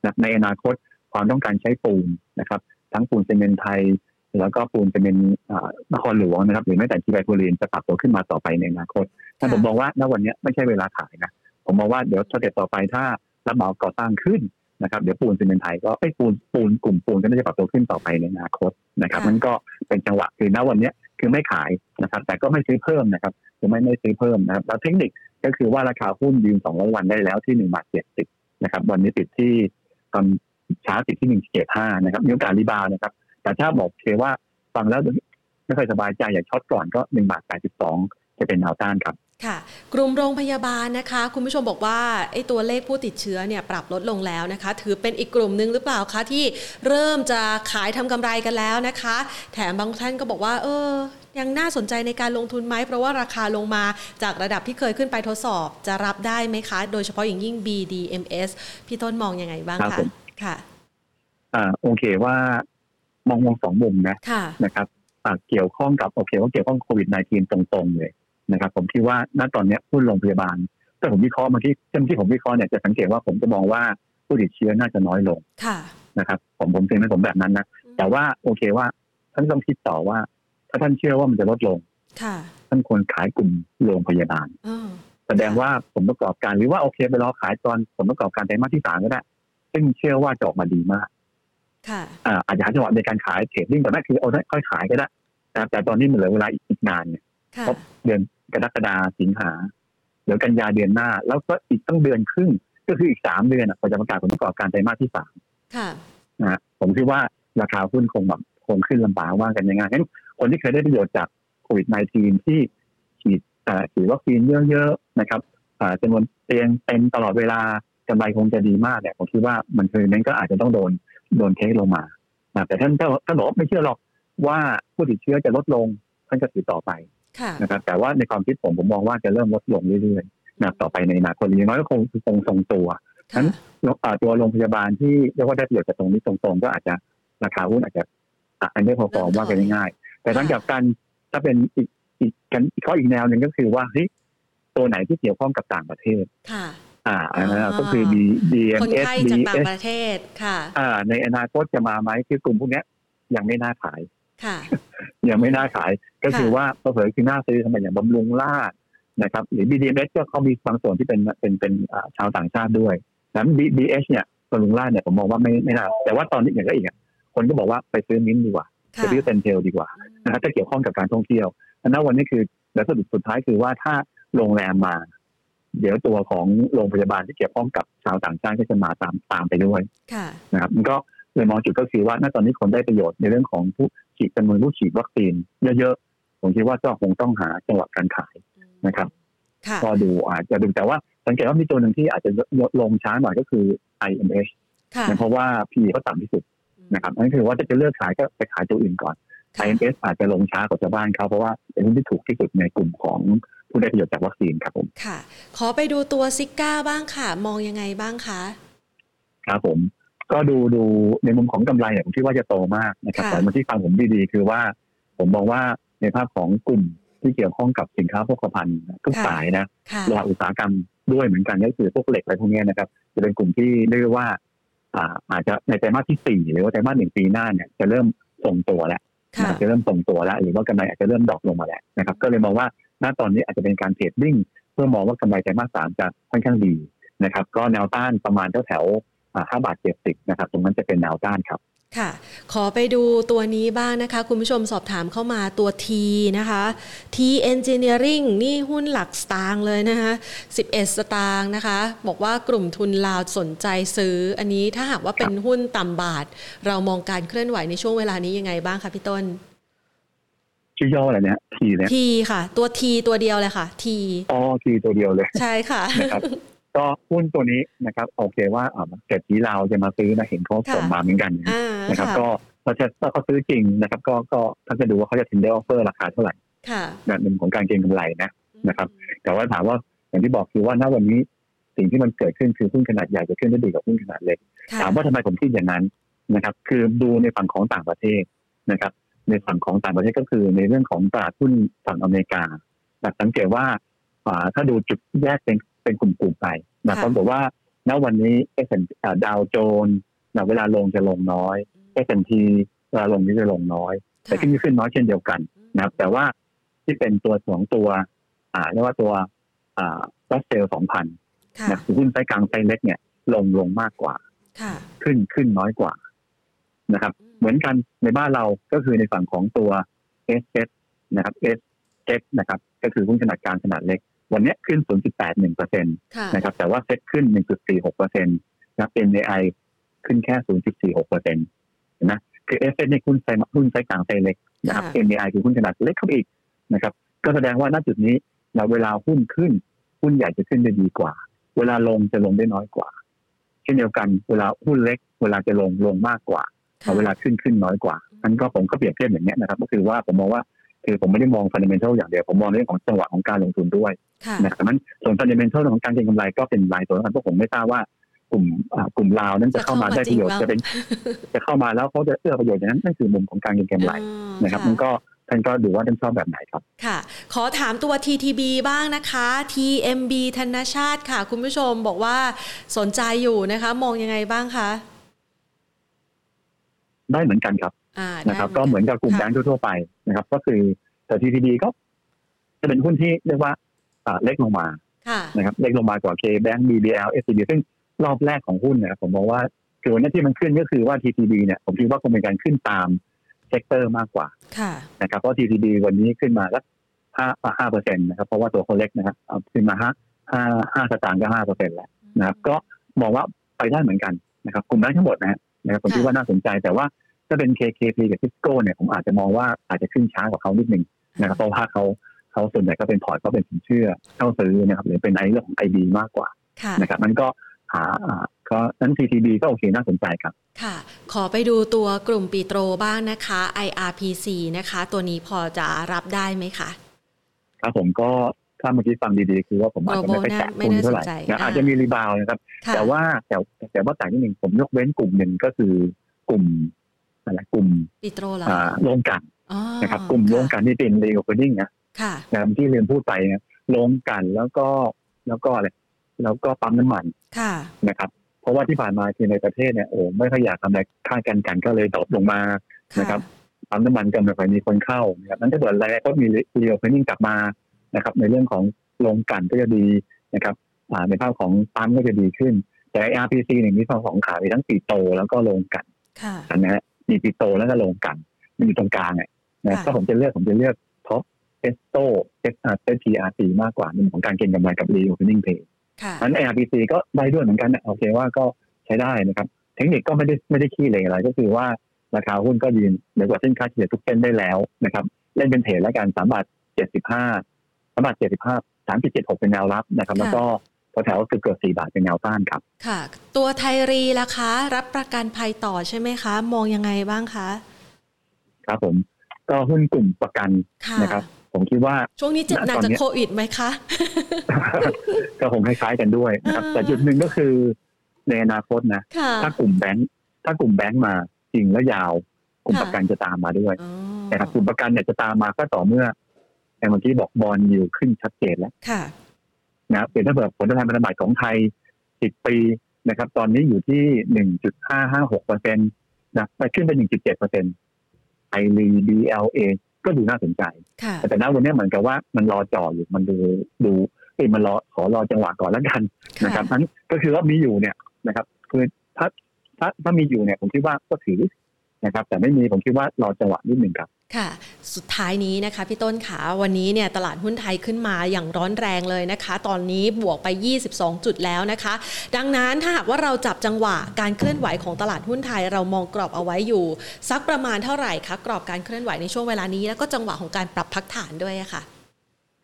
นะในอนาคตความต้องการใช้ปูนนะครับ ทั้งปูนซีเมนต์ไทย แล้วก็ปูนซีเมนต์นครหลวงนะครับ หรือแม้แต่ทีพีไอโพลีนจะปรับตัวขึ้นมาต่อไปในอนาคตถ้าผมบอกว่าณวันนี้ไม่ใช่เวลาขายนะผมมองว่าเดี๋ยว step ต่อไปถ้ารับเหมาก่อสร้างขึ้น นะครับเดี๋ยวปูนซีเมนต์ไทยก็ไอ้ปูนปูนกลุ่มปูนก็น่าจะปรับตัวขึ้นต่อไปในอนาคตนะครับมันก็เป็นจังหวะคือณวันนี้คือไม่ขายนะครับ แต่ก็ไม่ซื้อเพิ่มนะครับคือไม่ไม่ซื้อเพิ่มนะครับแล้วเทคนิคก็คือว่าราคาหุ้นยืนสองร้อยวันได้แล้วที่หนึ่งบาทเจ็ดสิบนะครับวันนี้ติดที่ตอนเช้าติดที่หนึ่งเจ็ดห้านะครับมีโอกาสรีบาวนะครับ แต่ถ้าบอกเคว่าฟังแล้วไม่ค่อยสบายใจอยากช็อตก่อนก็หนึ่งบาทแปดสิบสองจะเป็นแนวต้านครับ ค่ะกลุ่มโรงพยาบาลนะคะ คุณผู้ชมบอกว่าไอ้ตัวเลขผู้ติดเชื้อเนี่ยปรับลดลงแล้วนะคะ ถือเป็นอีกกลุ่มหนึ่งหรือเปล่าคะที่เริ่มจะขายทำกำไรกันแล้วนะคะ แถมบางท่านก็บอกว่า เออ ยังน่าสนใจในการลงทุนไหมเพราะว่าราคาลงมาจากระดับที่เคยขึ้นไปทดสอบจะรับได้ไหมคะ โดยเฉพาะอย่างยิ่ง BDMs พี่ต้นมองยังไงบ้างคะค่ะอ่าโอเคว่ามองมองสองมุมนะะนะครับเกี่ยวข้องกับโอเคว่าเกี่ยวข้องโควิด -19 ตรงๆเลย นะครับ ผมคิดว่าณตอนนี้หุ้นโรงพยาบาลถ้าผมวิเคราะห์มาที่เช่นที่ผมวิเคราะห์เนี่ยจะสังเกตว่าผมจะมองว่าผู้ติดเชื้อน่าจะน้อยลงนะครับ ผมผมเองผมแบบนั้นนะแต่ว่าโอเคว่าท่านต้องคิดต่อว่า ถ้าท่านเชื่อว่ามันจะลดลงท่านควรขายกลุ่มโรงพยาบาลแสดงว่าผลประกอบการหรือว่าโอเคไปรอขายตอนผลประกอบการไตรมาสที่สามก็ได้ซึ่งเชื่อว่าจะออกมาดีมากอาจจะหาจังหวะในการขายเทรดดิ้งแต่นั่นคือเอาค่อยขายก็ได้แต่ตอนนี้มันเหลือเวลาอีกนานเนี่ยครบเดือน กรกฎาสิงหาเดี๋ยวกันยาเดือนหน้า แล้วก็อีกตั้งเดือนครึ่งก็คืออีกสามเดือนกว่าจะประกาศผลประกอบการไตรมาสที่สามนะผมคิดว่าราคาหุ้นคงแบบคงขึ้นลำบากว่ากันยังไงงั้นคนที่เคยได้ประโยชน์จากโควิด -19 ที่ฉีดฉีดวัคซีนเยอะๆนะครับจำนวนเตียงเต็มตลอดเวลากำไรคงจะดีมากเนี่ยผมคิดว่ามันคือนั้นก็อาจจะต้องโดนโดนเทคลงมาแต่ท่านท่านบอกไม่เชื่อหรอกว่าผู้ติดเชื้อจะลดลงท่านก็ถือต่อไป นะครับแต่ว่าในความคิดผมผมมองว่าจะเริ่มลดลงเรื่อยๆนะต่อไปในอนาคตอย่างน้อยก็คงคงทรงตัวนั้นตัวโรงพยาบาลที่เรียกว่าได้ประโยชน์จากตรงนี้ตรงๆก็อาจจะราคาหุ้นอาจจะอันนี้พอฟอร์มว่ากันง่ายๆแต่หลังจากการถ้าเป็นอีกอีกกันข้ออีกแนวหนึ่งก็คือว่าเฮ้ยตัวไหนที่เกี่ยวข้องกับต่างประเทศค่ะอ่าอันนั้นก็คือ B D M S B S ประเทศค่ะอ่าในอนาคตจะมาไหมคือกลุ่มพวกนี้ยังไม่น่าขายค่ะ ยังไม่น่าขายก็คือว่าเผยคือน่าซื้อทำไมอย่างบำรุงราดนะครับหรือ BDMs ก็เขามีบางส่วนที่เป็นเป็นเป็นชาวต่างชาติด้วยนั้น BH เนี่ยบำรุงราดเนี่ยผมมองว่าไม่ไม่น่า แต่ว่าตอนนี้อย่างก็อีกคนก็บอกว่าไปซื้อมิ้นดีกว่าไปซื้อเซนเทลดีกว่านะครับถ้าเกี่ยวข้องกับการท่องเที่ยวอันนั้นวันนี้คือแล้วสุดสุดท้ายคือว่าถ้าโรงแรมมา เดี๋ยวตัวของโรงพยาบาลที่เกี่ยวข้องกับชาวต่างชาติก็จะมาตามตามไปด้วยนะครับมันก็เลยมองจุดก็คือว่าณตอนนี้คนได้ประโยชน์ในเรื่องของผู้ ฉีดจำนวนผู้ฉีดวัคซีนเยอะๆ ผมคิดว่าก็คงต้องหาจังหวะการขายนะครับก็ดูอาจจะดูแต่ว่าสังเกตว่ามีตัวหนึ่งที่อาจจะลงช้าหน่อยก็คือ IMH เพราะว่า P ก็ต่ำที่สุดนะครับนั่นคือว่าจะจะเลือกขายก็ไปขายตัวอื่นก่อน IMS อาจจะลงช้ากว่าชาวบ้านเขาเพราะว่าเป็นหุ้นที่ถูกที่สุดในกลุ่มของผู้ได้ประโยชน์จากวัคซีนครับผมค่ะ ขอไปดูตัวซิก้าบ้างค่ะ มองยังไงบ้างคะครับผม ก็ดูดูในมุมของกำไรเนี่ยผมคิดว่าจะโตมากนะครับแต่มาที่ฟังผมดีๆ คือว่า ผมมองว่าในภาพของกลุ่มที่เกี่ยวข้องกับสินค้าโภคภัณฑ์ทุกสายนะโลหะอุตสาหกรรมด้วยเหมือนกันก็คือพวกเหล็กอะไรพวกนี้นะครับ จะเป็นกลุ่มที่เรียกว่าอาจจะในไตรมาสที่สี่หรือว่าไตรมาสหนึ่งปีหน้าเนี่ยจะเริ่มส่งตัวแล้วจะเริ่มส่งตัวแล้วหรือว่ากำไรอาจจะเริ่มดรอปลงมาแล้วนะครับ ก็เลยมองว่าณตอนนี้อาจจะเป็นการเทรดดิ้งเพื่อมองว่ากำไรไตรมาสสามจะค่อนข้างดีนะครับ ก็แนวต้านประมาณแถวแถว ห้าบาทเจ็ดสิบนะครับ ตรงนั้นจะเป็นแนวต้านครับค่ะ ขอไปดูตัวนี้บ้างนะคะ คุณผู้ชมสอบถามเข้ามาตัว T นะคะ T Engineering นี่หุ้นหลักสตางค์เลยนะคะ11 สตางค์นะคะ บอกว่ากลุ่มทุนลาวสนใจซื้อ อันนี้ถ้าหากว่าเป็นหุ้นต่ำบาท เรามองการเคลื่อนไหวในช่วงเวลานี้ยังไงบ้างคะพี่ต้น ชื่อย่ออะไรเนี่ย T เนี่ย Tค่ะ ตัว T ตัวเดียวเลยค่ะ Tอ๋อ T ตัวเดียวเลย ใช่ค่ะนะครับ ก็หุ้นตัวนี้นะครับโอเคว่าเศรษฐีเราจะมาซื้อนะเห็นเขาส่งมาเหมือนกันนะครับ ก็เขาจะถ้าเขาซื้อจริงนะครับ ก็ก็ถ้าจะดูว่าเขาจะ tender offer ราคาเท่าไหร่แบบหนึ่งของการเก็งกำไรนะนะครับ แต่ว่าถามว่าอย่างที่บอกคือว่าณวันนี้สิ่งที่มันเกิดขึ้นคือหุ้นขนาดใหญ่จะขึ้นได้ดีกว่าหุ้นขนาดเล็กถามว่าทำไมผมคิดอย่างนั้นนะครับ คือดูในฝั่งของต่างประเทศนะครับ ในฝั่งของต่างประเทศก็คือในเรื่องของตลาดหุ้นฝั่งอเมริกาสังเกตว่าถ้าดูจุดแยกเป็น เป็นกลุ่มๆไปนะเขาบอกว่าณวันนี้เอสดาวโจนเวลาลงจะลงน้อยเอสทีเวลาลงนี่จะลงน้อย แต่ขึ้นขึ้นน้อยเช่นเดียวกันนะครับแต่ว่าที่เป็นตัวสองตัว อ่าเรียกว่าตัวอ่ารัสเซลสองพันนะคือหุ้นไซกลางไซเล็กเนี่ย ลงลงมากกว่าขึ้นขึ้นน้อยกว่านะครับ เหมือนกันในบ้านเราก็คือในฝั่งของตัวเอสเนะครับเอสนะครับ ก็คือหุ้นขนาดกลางขนาดเล็ก วันนี้ขึ้น 0.81เปอร์เซ็นต์นะครับแต่ว่าเซ็ตขึ้น 1.46เปอร์เซ็นต์นะเป็น AI ขึ้นแค่ 0.46เปอร์เซ็นต์นะคือเอฟเอในหุ้นไซหุ้นไซกลางไซเล็กนะครับ MAI คือหุ้นขนาดเล็กเข้าอีกนะครับ ก็แสดงว่าณจุดนี้เราเวลาหุ้นขึ้น หุ้นใหญ่จะขึ้นได้ดีกว่า เวลาลงจะลงได้น้อยกว่า เช่นเดียวกันเวลาหุ้นเล็ก เวลาจะลงลงมากกว่าเวลาขึ้นขึ้นน้อยกว่านั้นก็ผมก็เปรียบเทียบอย่างนี้นะครับ ก็คือว่าผมมองว่า คือผมไม่ได้มองฟันเดเมนทัลอย่างเดียวผมมองเรื่องของจังหวะของการลงทุนด้วยนะครับนั้นส่วนฟันเดเมนทัลของการเก็งกำไรก็เป็นรายตัวนั้นเพราะผมไม่ทราบว่ากลุ่มกลุ่มลาวนั้นจะเข้ามาได้ประโยชน์จะเป็น จะเข้ามาแล้วเขาจะเอื้อประโยชน์อย่างนั้นนั่นคือมุมของการเก็งกำไรนะครับมันก็ท่านก็ดูว่าท่านชอบแบบไหนครับ ค่ะ ขอถามตัว TTB บ้างนะคะ TMB ธนชาติค่ะ คุณผู้ชมบอกว่าสนใจอยู่นะคะ มองยังไงบ้างคะ ได้เหมือนกันครับนะครับ ก็เหมือนกับกลุ่มแบงก์ทั่วไป นะครับ ก็คือแต่ TTB ก็จะเป็นหุ้นที่เรียกว่าเล็กลงมานะครับเล็กลงมากว่า K Bank BBL SCB ซึ่งรอบแรกของหุ้นเนี่ยผมมองว่าคือวันนี้ที่มันขึ้นก็คือว่า TTB เนี่ยผมคิดว่าคงเป็นการขึ้นตาม sector มากกว่านะครับเพราะ TTB วันนี้ขึ้นมาสักห้าห้าเปอร์เซ็นต์นะครับ เพราะว่าตัวเขาเล็กนะครับขึ้นมาห้าห้าห้าสตางค์ก็ห้าเปอร์เซ็นต์แล้วนะครับ ก็มองว่าไปได้เหมือนกันนะครับกลุ่มนั้นทั้งหมดนะนะครับผมคิดว่าน่าสนใจแต่ว่า ถ้าเป็น KKP กับ TISCO เนี่ยผมอาจจะมองว่าอาจจะขึ้นช้ากว่าเขานิดนึงนะครับเพราะว่าเขาเขาส่วนใหญ่ก็เป็นพอร์ตก็เป็นสินเชื่อเช่าซื้อนะครับหรือเป็นในเรื่องของไอดีมากกว่านะครับมันก็หาก็นั้น CTB ก็โอเคน่าสนใจครับค่ะ ขอไปดูตัวกลุ่มปีโตรบ้างนะคะ IRPC นะคะ ตัวนี้พอจะรับได้ไหมคะครับผมก็ถ้าเมื่อกี้ฟังดีๆ คือว่าผมอาจจะไม่ค่อยแตะหุ้นเท่าไหร่อาจจะมีรีบาวนะครับ แต่ว่าแต่แต่ว่าแต่ที่หนึ่งผมยกเว้นกลุ่มหนึ่งก็คือกลุ่ม อะไรกลุ่มปิโตรเหรอโรงกันนะครับกลุ่มโรงกันที่เป็นเรโอเปนิ่งนะนะที่เรียนพูดไปนะโรงกลั่นแล้วก็แล้วก็อะไรแล้วก็ปั๊มน้ำมันนะครับ เพราะว่าที่ผ่านมาคือในประเทศเนี่ยโอ้ไม่ค่อยอยากทำอะไรค่าการกลั่นก็เลย drop ลงมานะครับปั๊มน้ำมันก็ไม่ค่อยมีคนเข้านะครับนั้นถ้าเกิดอะไรก็มี reopening กลับมานะครับ ในเรื่องของโรงกลั่นก็จะดีนะครับในภาพของปั๊มก็จะดีขึ้น แต่ IRPC เนี่ยมีสองขามีทั้งปิโตรแล้วก็โรงกลั่นนะฮะ มีปิโตรแล้วก็โรงกลั่น มันอยู่ตรงกลางเนี่ยนะถ้าผมจะเลือกผมจะเลือก TOP Esso SR SPRC มากกว่าในของการเก็งกำไรกับรีโอเพนนิ่งเพย์นั้น ARPC ก็ได้ด้วยเหมือนกันนะโอเคว่าก็ใช้ได้นะครับ เทคนิคก็ไม่ได้ไม่ได้ขี้เลยอะไร ก็คือว่าราคาหุ้นก็ยืนเหนือกว่าเส้นค่าเฉลี่ยทุกเส้นได้แล้วนะครับ เล่นเป็น trade แล้วกันสามบาทเจ็ดสิบห้าสามบาทเจ็ดสิบห้าสามจุดเจ็ดหกเป็นแนวรับนะครับ แล้วก็ แถวๆคือเกือบสี่บาทเป็นแนวต้านครับ ค่ะ ตัวไทยรีราคารับประกันภัยต่อใช่ไหมคะ มองยังไงบ้างคะ ครับผม ก็หุ้นกลุ่มประกันนะครับ ผมคิดว่า ช่วงนี้เจ็บหนักจากโควิดไหมคะ ก็คงคล้ายๆกันด้วยนะครับ แต่จุดหนึ่งก็คือในอนาคตนะ ถ้ากลุ่มแบงค์ถ้ากลุ่มแบงค์มาจริงแล้วยาว กลุ่มประกันจะตามมาด้วยนะครับกลุ่มประกันเนี่ยจะตามมาก็ต่อเมื่อแต่เมื่อกี้บอกบอลอยู่ขึ้นชัดเจนแล้ว นะเป็นถ้าเกิดผลตอบแทนพันธบัตรของไทยสิบปีนะครับ ตอนนี้อยู่ที่หนึ่งจุดห้าห้าหกเปอร์เซ็นต์นะไปขึ้นเป็นหนึ่งจุดเจ็ดเปอร์เซ็นต์ไอ BLA ก็ดูน่าสนใจ แต่ณวันนี้เหมือนกับว่ามันรอจ่ออยู่มันดูดูเอ้มันรอขอรอจังหวะก่อนแล้วกันนะครับนั้นก็คือว่ามีอยู่เนี่ยนะครับ คือถ้าถ้าถ้ามีอยู่เนี่ยผมคิดว่าก็ถือนะครับ แต่ไม่มีผมคิดว่ารอจังหวะนิดหนึ่งครับ ค่ะ สุดท้ายนี้นะคะพี่ต้นขาวันนี้เนี่ยตลาดหุ้นไทยขึ้นมาอย่างร้อนแรงเลยนะคะ ตอนนี้บวกไป 22 จุดแล้วนะคะ ดังนั้นถ้าหากว่าเราจับจังหวะการเคลื่อนไหวของตลาดหุ้นไทยเรามองกรอบเอาไว้อยู่ สักประมาณเท่าไหร่คะกรอบการเคลื่อนไหวในช่วงเวลานี้แล้วก็จังหวะของการปรับพักฐานด้วยค่ะ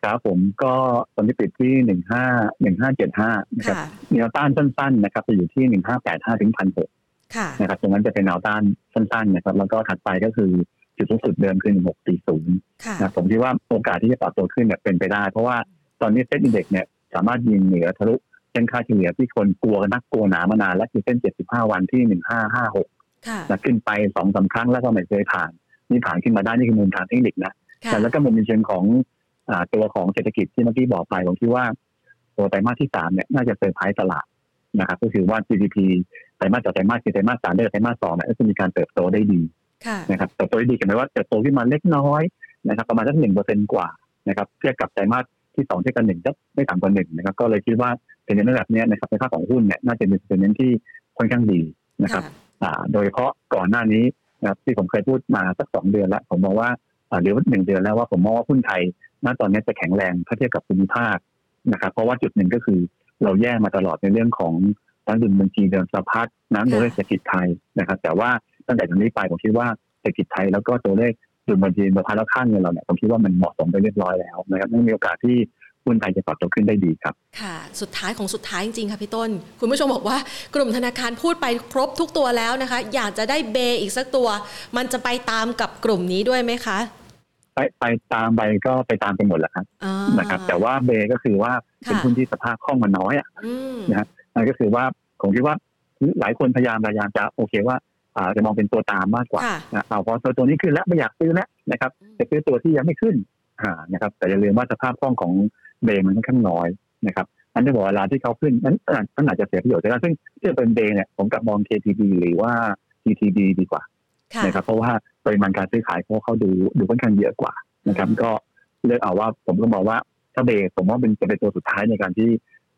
ครับผมก็ตอนนี้ปิดที่หนึ่งห้าหนึ่งห้าเจ็ดห้านะครับแนวต้านสั้นๆนะครับจะอยู่ที่หนึ่งห้าแปดห้าถึงพันหกนะครับตรงนั้นจะเป็นแนวต้านสั้นๆนะครับ แล้วก็ถัดไปก็คือ จุดสูงสุดเดิมคือ1640นะผมคิดว่าโอกาสที่จะปรับตัวขึ้นเนี่ยเป็นไปได้ เพราะว่าตอนนี้ SET Index เนี่ยสามารถยิงเหนือทะลุเส้นค่าเฉลี่ยที่คนกลัวนักกลัวหนามานานและคือเส้น 75 วันที่ 1556นะขึ้นไปสองสามครั้งแล้วก็ไม่เคยผ่านนี่ผ่านขึ้นมาได้นี่คือมุมทางเทคนิคนะแต่แล้วก็มุมในเชิงของตัวของเศรษฐกิจที่เมื่อกี้บอกไปผมคิดว่าตัวไตรมาสที่สามเนี่ยน่าจะเซอร์ไพรส์ตลาดนะครับก็คือว่า GDP ไตรมาสต่อไตรมาสคือไตรมาสสามได้ไตรมาสสองเนี่ยจะมีการเติบโตได้ดี นะครับเติบโตได้ดีกันไหมว่าเติบโตขึ้นมาเล็กน้อยนะครับ ประมาณสักหนึ่งเปอร์เซ็นกว่านะครับเทียบกับไตรมาสที่สองเทียบกันหนึ่งก็ไม่ต่ำกว่าหนึ่งนะครับ ก็เลยคิดว่าเป็นในระดับนี้นะครับในภาคของหุ้นเนี่ยน่าจะเป็นเป็นที่ค่อนข้างดีนะครับโดยเฉพาะก่อนหน้านี้นะครับที่ผมเคยพูดมาสักสองเดือนแล้ว ผมมองว่าเดี๋ยวหนึ่งเดือนแล้วว่าผมมองว่าหุ้นไทยณตอนนี้จะแข็งแรงถ้าเทียบกับภูมิภาคนะครับเพราะว่าจุดหนึ่งก็คือเราแย่มาตลอดในเรื่องของการดุลบัญชีเดิมสะพัดน้ำโดยเศรษฐกิจไทยนะครับ แต่ว่า ตั้งแต่ตรงนี้ไปผมคิดว่าเศรษฐกิจไทยแล้วก็ตัวเลขดุลบัญชีสะพัดแล้วค่าเงินเราเนี่ยผมคิดว่ามันเหมาะสมไปเรียบร้อยแล้วนะครับไม่มีโอกาสที่หุ้นไทยจะปรับตัวขึ้นได้ดีครับ ค่ะ สุดท้ายของสุดท้ายจริงๆ ค่ะพี่ต้น คุณผู้ชมบอกว่ากลุ่มธนาคารพูดไปครบทุกตัวแล้วนะคะ อยากจะได้เบอีกสักตัว มันจะไปตามกับกลุ่มนี้ด้วยไหมคะ ไปไปตามไปก็ไปตามไปหมดแหละครับนะครับ แต่ว่าเบก็คือว่าเป็นหุ้นที่สภาพคล่องมันน้อยอะนะฮะนั่นก็คือว่าผมคิดว่าหลายคนพยายามพยายามจะโอเคว่า จะมองเป็นตัวตามมากกว่านะเอาพอตัวตัวนี้ขึ้นแล้วไม่อยากซื้อแล้วนะครับจะซื้อตัวที่ยังไม่ขึ้นนะครับ แต่อย่าลืมว่าสภาพคล่องของเบย์มันค่อนข้างน้อยนะครับอันที่บอกเวลาที่เขาขึ้นนั้นนั้นอาจจะเสียประโยชน์แต่ซึ่งที่เป็นเบย์เนี่ยผมกับมอง KTB หรือว่า GTB ดีกว่านะครับเพราะว่าปริมาณการซื้อขายเขาเขาดูดูค่อนข้างเยอะกว่านะครับ ก็เลือกเอาว่าผมก็บอกว่าถ้าเบย์ผมว่าเป็นจะเป็นตัวสุดท้ายในการที่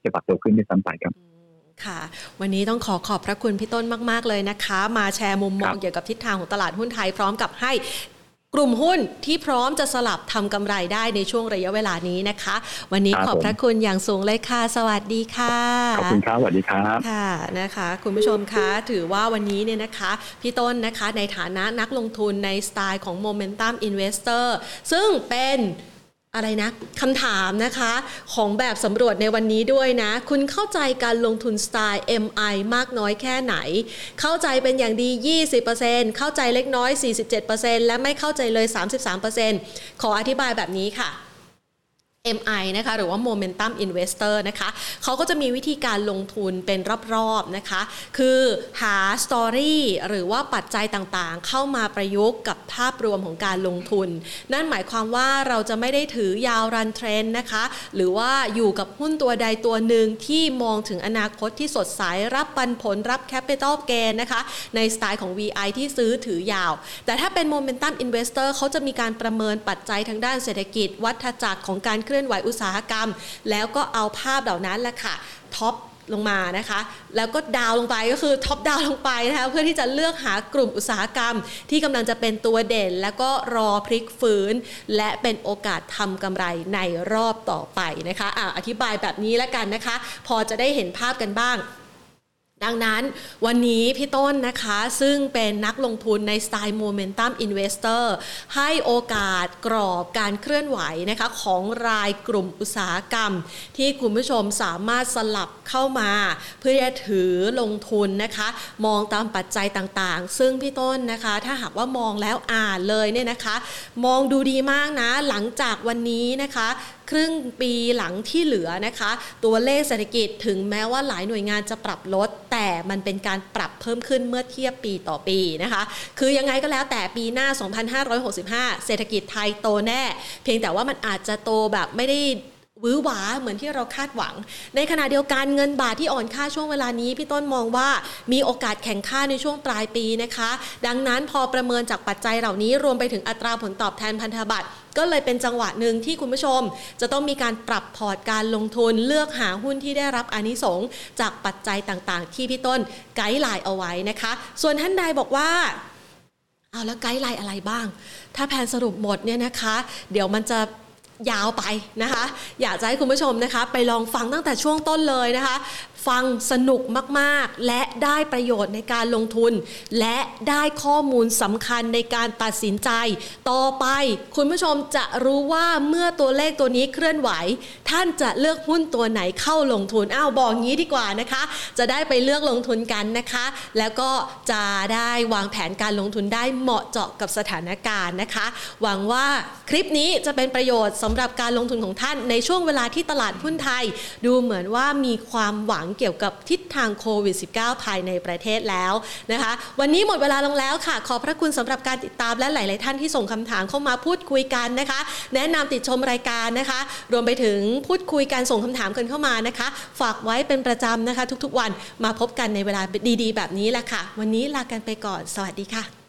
จะปรับตัวขึ้นที่ซ้ำไปครับ ค่ะ วันนี้ต้องขอขอบพระคุณพี่ต้นมาก ๆ เลยนะคะ มาแชร์มุมมองเกี่ยวกับทิศทางของตลาดหุ้นไทยพร้อมกับให้กลุ่มหุ้นที่พร้อมจะสลับทำกำไรได้ในช่วงระยะเวลานี้นะคะ วันนี้ขอบพระคุณอย่างสูงเลยค่ะ สวัสดีค่ะ ขอบคุณครับสวัสดีครับค่ะนะคะ คุณผู้ชมคะถือว่าวันนี้เนี่ยนะคะพี่ต้นนะคะในฐานะนักลงทุนในสไตล์ของ Momentum Investor ซึ่งเป็น อะไรนะคำถามนะคะของแบบสำรวจในวันนี้ด้วยนะ คุณเข้าใจการลงทุนสไตล์ MI มากน้อยแค่ไหน เข้าใจเป็นอย่างดี 20%เข้าใจเล็กน้อย 47%และไม่เข้าใจเลย 33%ขออธิบายแบบนี้ค่ะ MI นะคะหรือว่า Momentum Investor นะคะเขาก็จะมีวิธีการลงทุนเป็นรอบๆนะคะ คือหาสตอรี่หรือว่าปัจจัยต่างๆ เข้ามาประยุกต์กับภาพรวมของการลงทุน นั่นหมายความว่าเราจะไม่ได้ถือยาว run trend นะคะ หรือว่าอยู่กับหุ้นตัวใดตัวหนึ่งที่มองถึงอนาคตที่สดใสรับปันผลรับ capital gain นะคะ ในสไตล์ของ VI ที่ซื้อถือยาว แต่ถ้าเป็น Momentum Investor เขาจะมีการประเมินปัจจัยทางด้านเศรษฐกิจ วัฏจักรของการเคลื่อนไหวอุตสาหกรรม แล้วก็เอาภาพเหล่านั้นแหละค่ะ top ลงมานะคะ แล้วก็ down ลงไปก็คือ top down ลงไปนะคะเพื่อที่จะเลือกหากลุ่มอุตสาหกรรม ที่กำลังจะเป็นตัวเด่น แล้วก็รอพลิกฟื้น และเป็นโอกาสทำกำไรในรอบต่อไปนะคะอะอธิบายแบบนี้แล้วกันนะคะ พอจะได้เห็นภาพกันบ้าง ดังนั้นวันนี้พี่ต้นนะคะซึ่งเป็นนักลงทุนในสไตล์ Momentum Investor ให้โอกาสกรอบการเคลื่อนไหวนะคะของรายกลุ่มอุตสาหกรรม ที่คุณผู้ชมสามารถสลับเข้ามา เพื่อจะถือลงทุนนะคะ มองตามปัจจัยต่างๆ ซึ่งพี่ต้นนะคะ ถ้าหากว่ามองแล้วอ่านเลยเนี่ยนะคะ มองดูดีมากนะหลังจากวันนี้นะคะ ครึ่งปีหลังที่เหลือนะคะ ตัวเลขเศรษฐกิจถึงแม้ว่าหลายหน่วยงานจะปรับลด แต่มันเป็นการปรับเพิ่มขึ้นเมื่อเทียบปีต่อปีนะคะ คือยังไงก็แล้วแต่ปีหน้า 2565 เศรษฐกิจไทยโตแน่ เพียงแต่ว่ามันอาจจะโตแบบไม่ได้ หวือหวาเหมือนที่เราคาดหวัง ในขณะเดียวกันเงินบาทที่อ่อนค่าช่วงเวลานี้ พี่ต้นมองว่ามีโอกาสแข็งค่าในช่วงปลายปีนะคะ ดังนั้นพอประเมินจากปัจจัยเหล่านี้รวมไปถึงอัตราผลตอบแทนพันธบัตรก็เลยเป็นจังหวะหนึ่งที่คุณผู้ชม จะต้องมีการปรับพอร์ตการลงทุนเลือกหาหุ้นที่ได้รับอานิสงส์จากปัจจัยต่างๆ ที่พี่ต้น guideline เอาไว้นะคะ ส่วนท่านใดบอกว่าเอาแล้ว guideline อะไรบ้าง ถ้าแผนสรุปหมดเนี่ยนะคะ เดี๋ยวมันจะ ยาวไปนะคะ อยากจะให้คุณผู้ชมนะคะ ไปลองฟังตั้งแต่ช่วงต้นเลยนะคะ ฟังสนุกมากๆ และได้ประโยชน์ในการลงทุน และได้ข้อมูลสำคัญในการตัดสินใจ ต่อไปคุณผู้ชมจะรู้ว่าเมื่อตัวเลขตัวนี้เคลื่อนไหว ท่านจะเลือกหุ้นตัวไหนเข้าลงทุนอ้าวบอกงี้ดีกว่านะคะ จะได้ไปเลือกลงทุนกันนะคะ แล้วก็จะได้วางแผนการลงทุนได้เหมาะเจาะกับสถานการณ์นะคะ หวังว่าคลิปนี้จะเป็นประโยชน์สำหรับการลงทุนของท่านในช่วงเวลาที่ตลาดหุ้นไทย ดูเหมือนว่ามีความหวังเกี่ยวกับทิศทางโควิด -19 ภายในประเทศแล้วนะคะ วันนี้หมดเวลาลงแล้วค่ะ ขอพระคุณสำหรับการติดตามและหลาย ๆ ท่านที่ส่งคำถามเข้ามาพูดคุยกันนะคะ แนะนำติดชมรายการนะคะ รวมไปถึงพูดคุยการส่งคำถามกันเข้ามานะคะ ฝากไว้เป็นประจำนะคะ ทุก ๆ วันมาพบกันในเวลาดี ๆ แบบนี้แหละค่ะ วันนี้ลากันไปก่อน สวัสดีค่ะ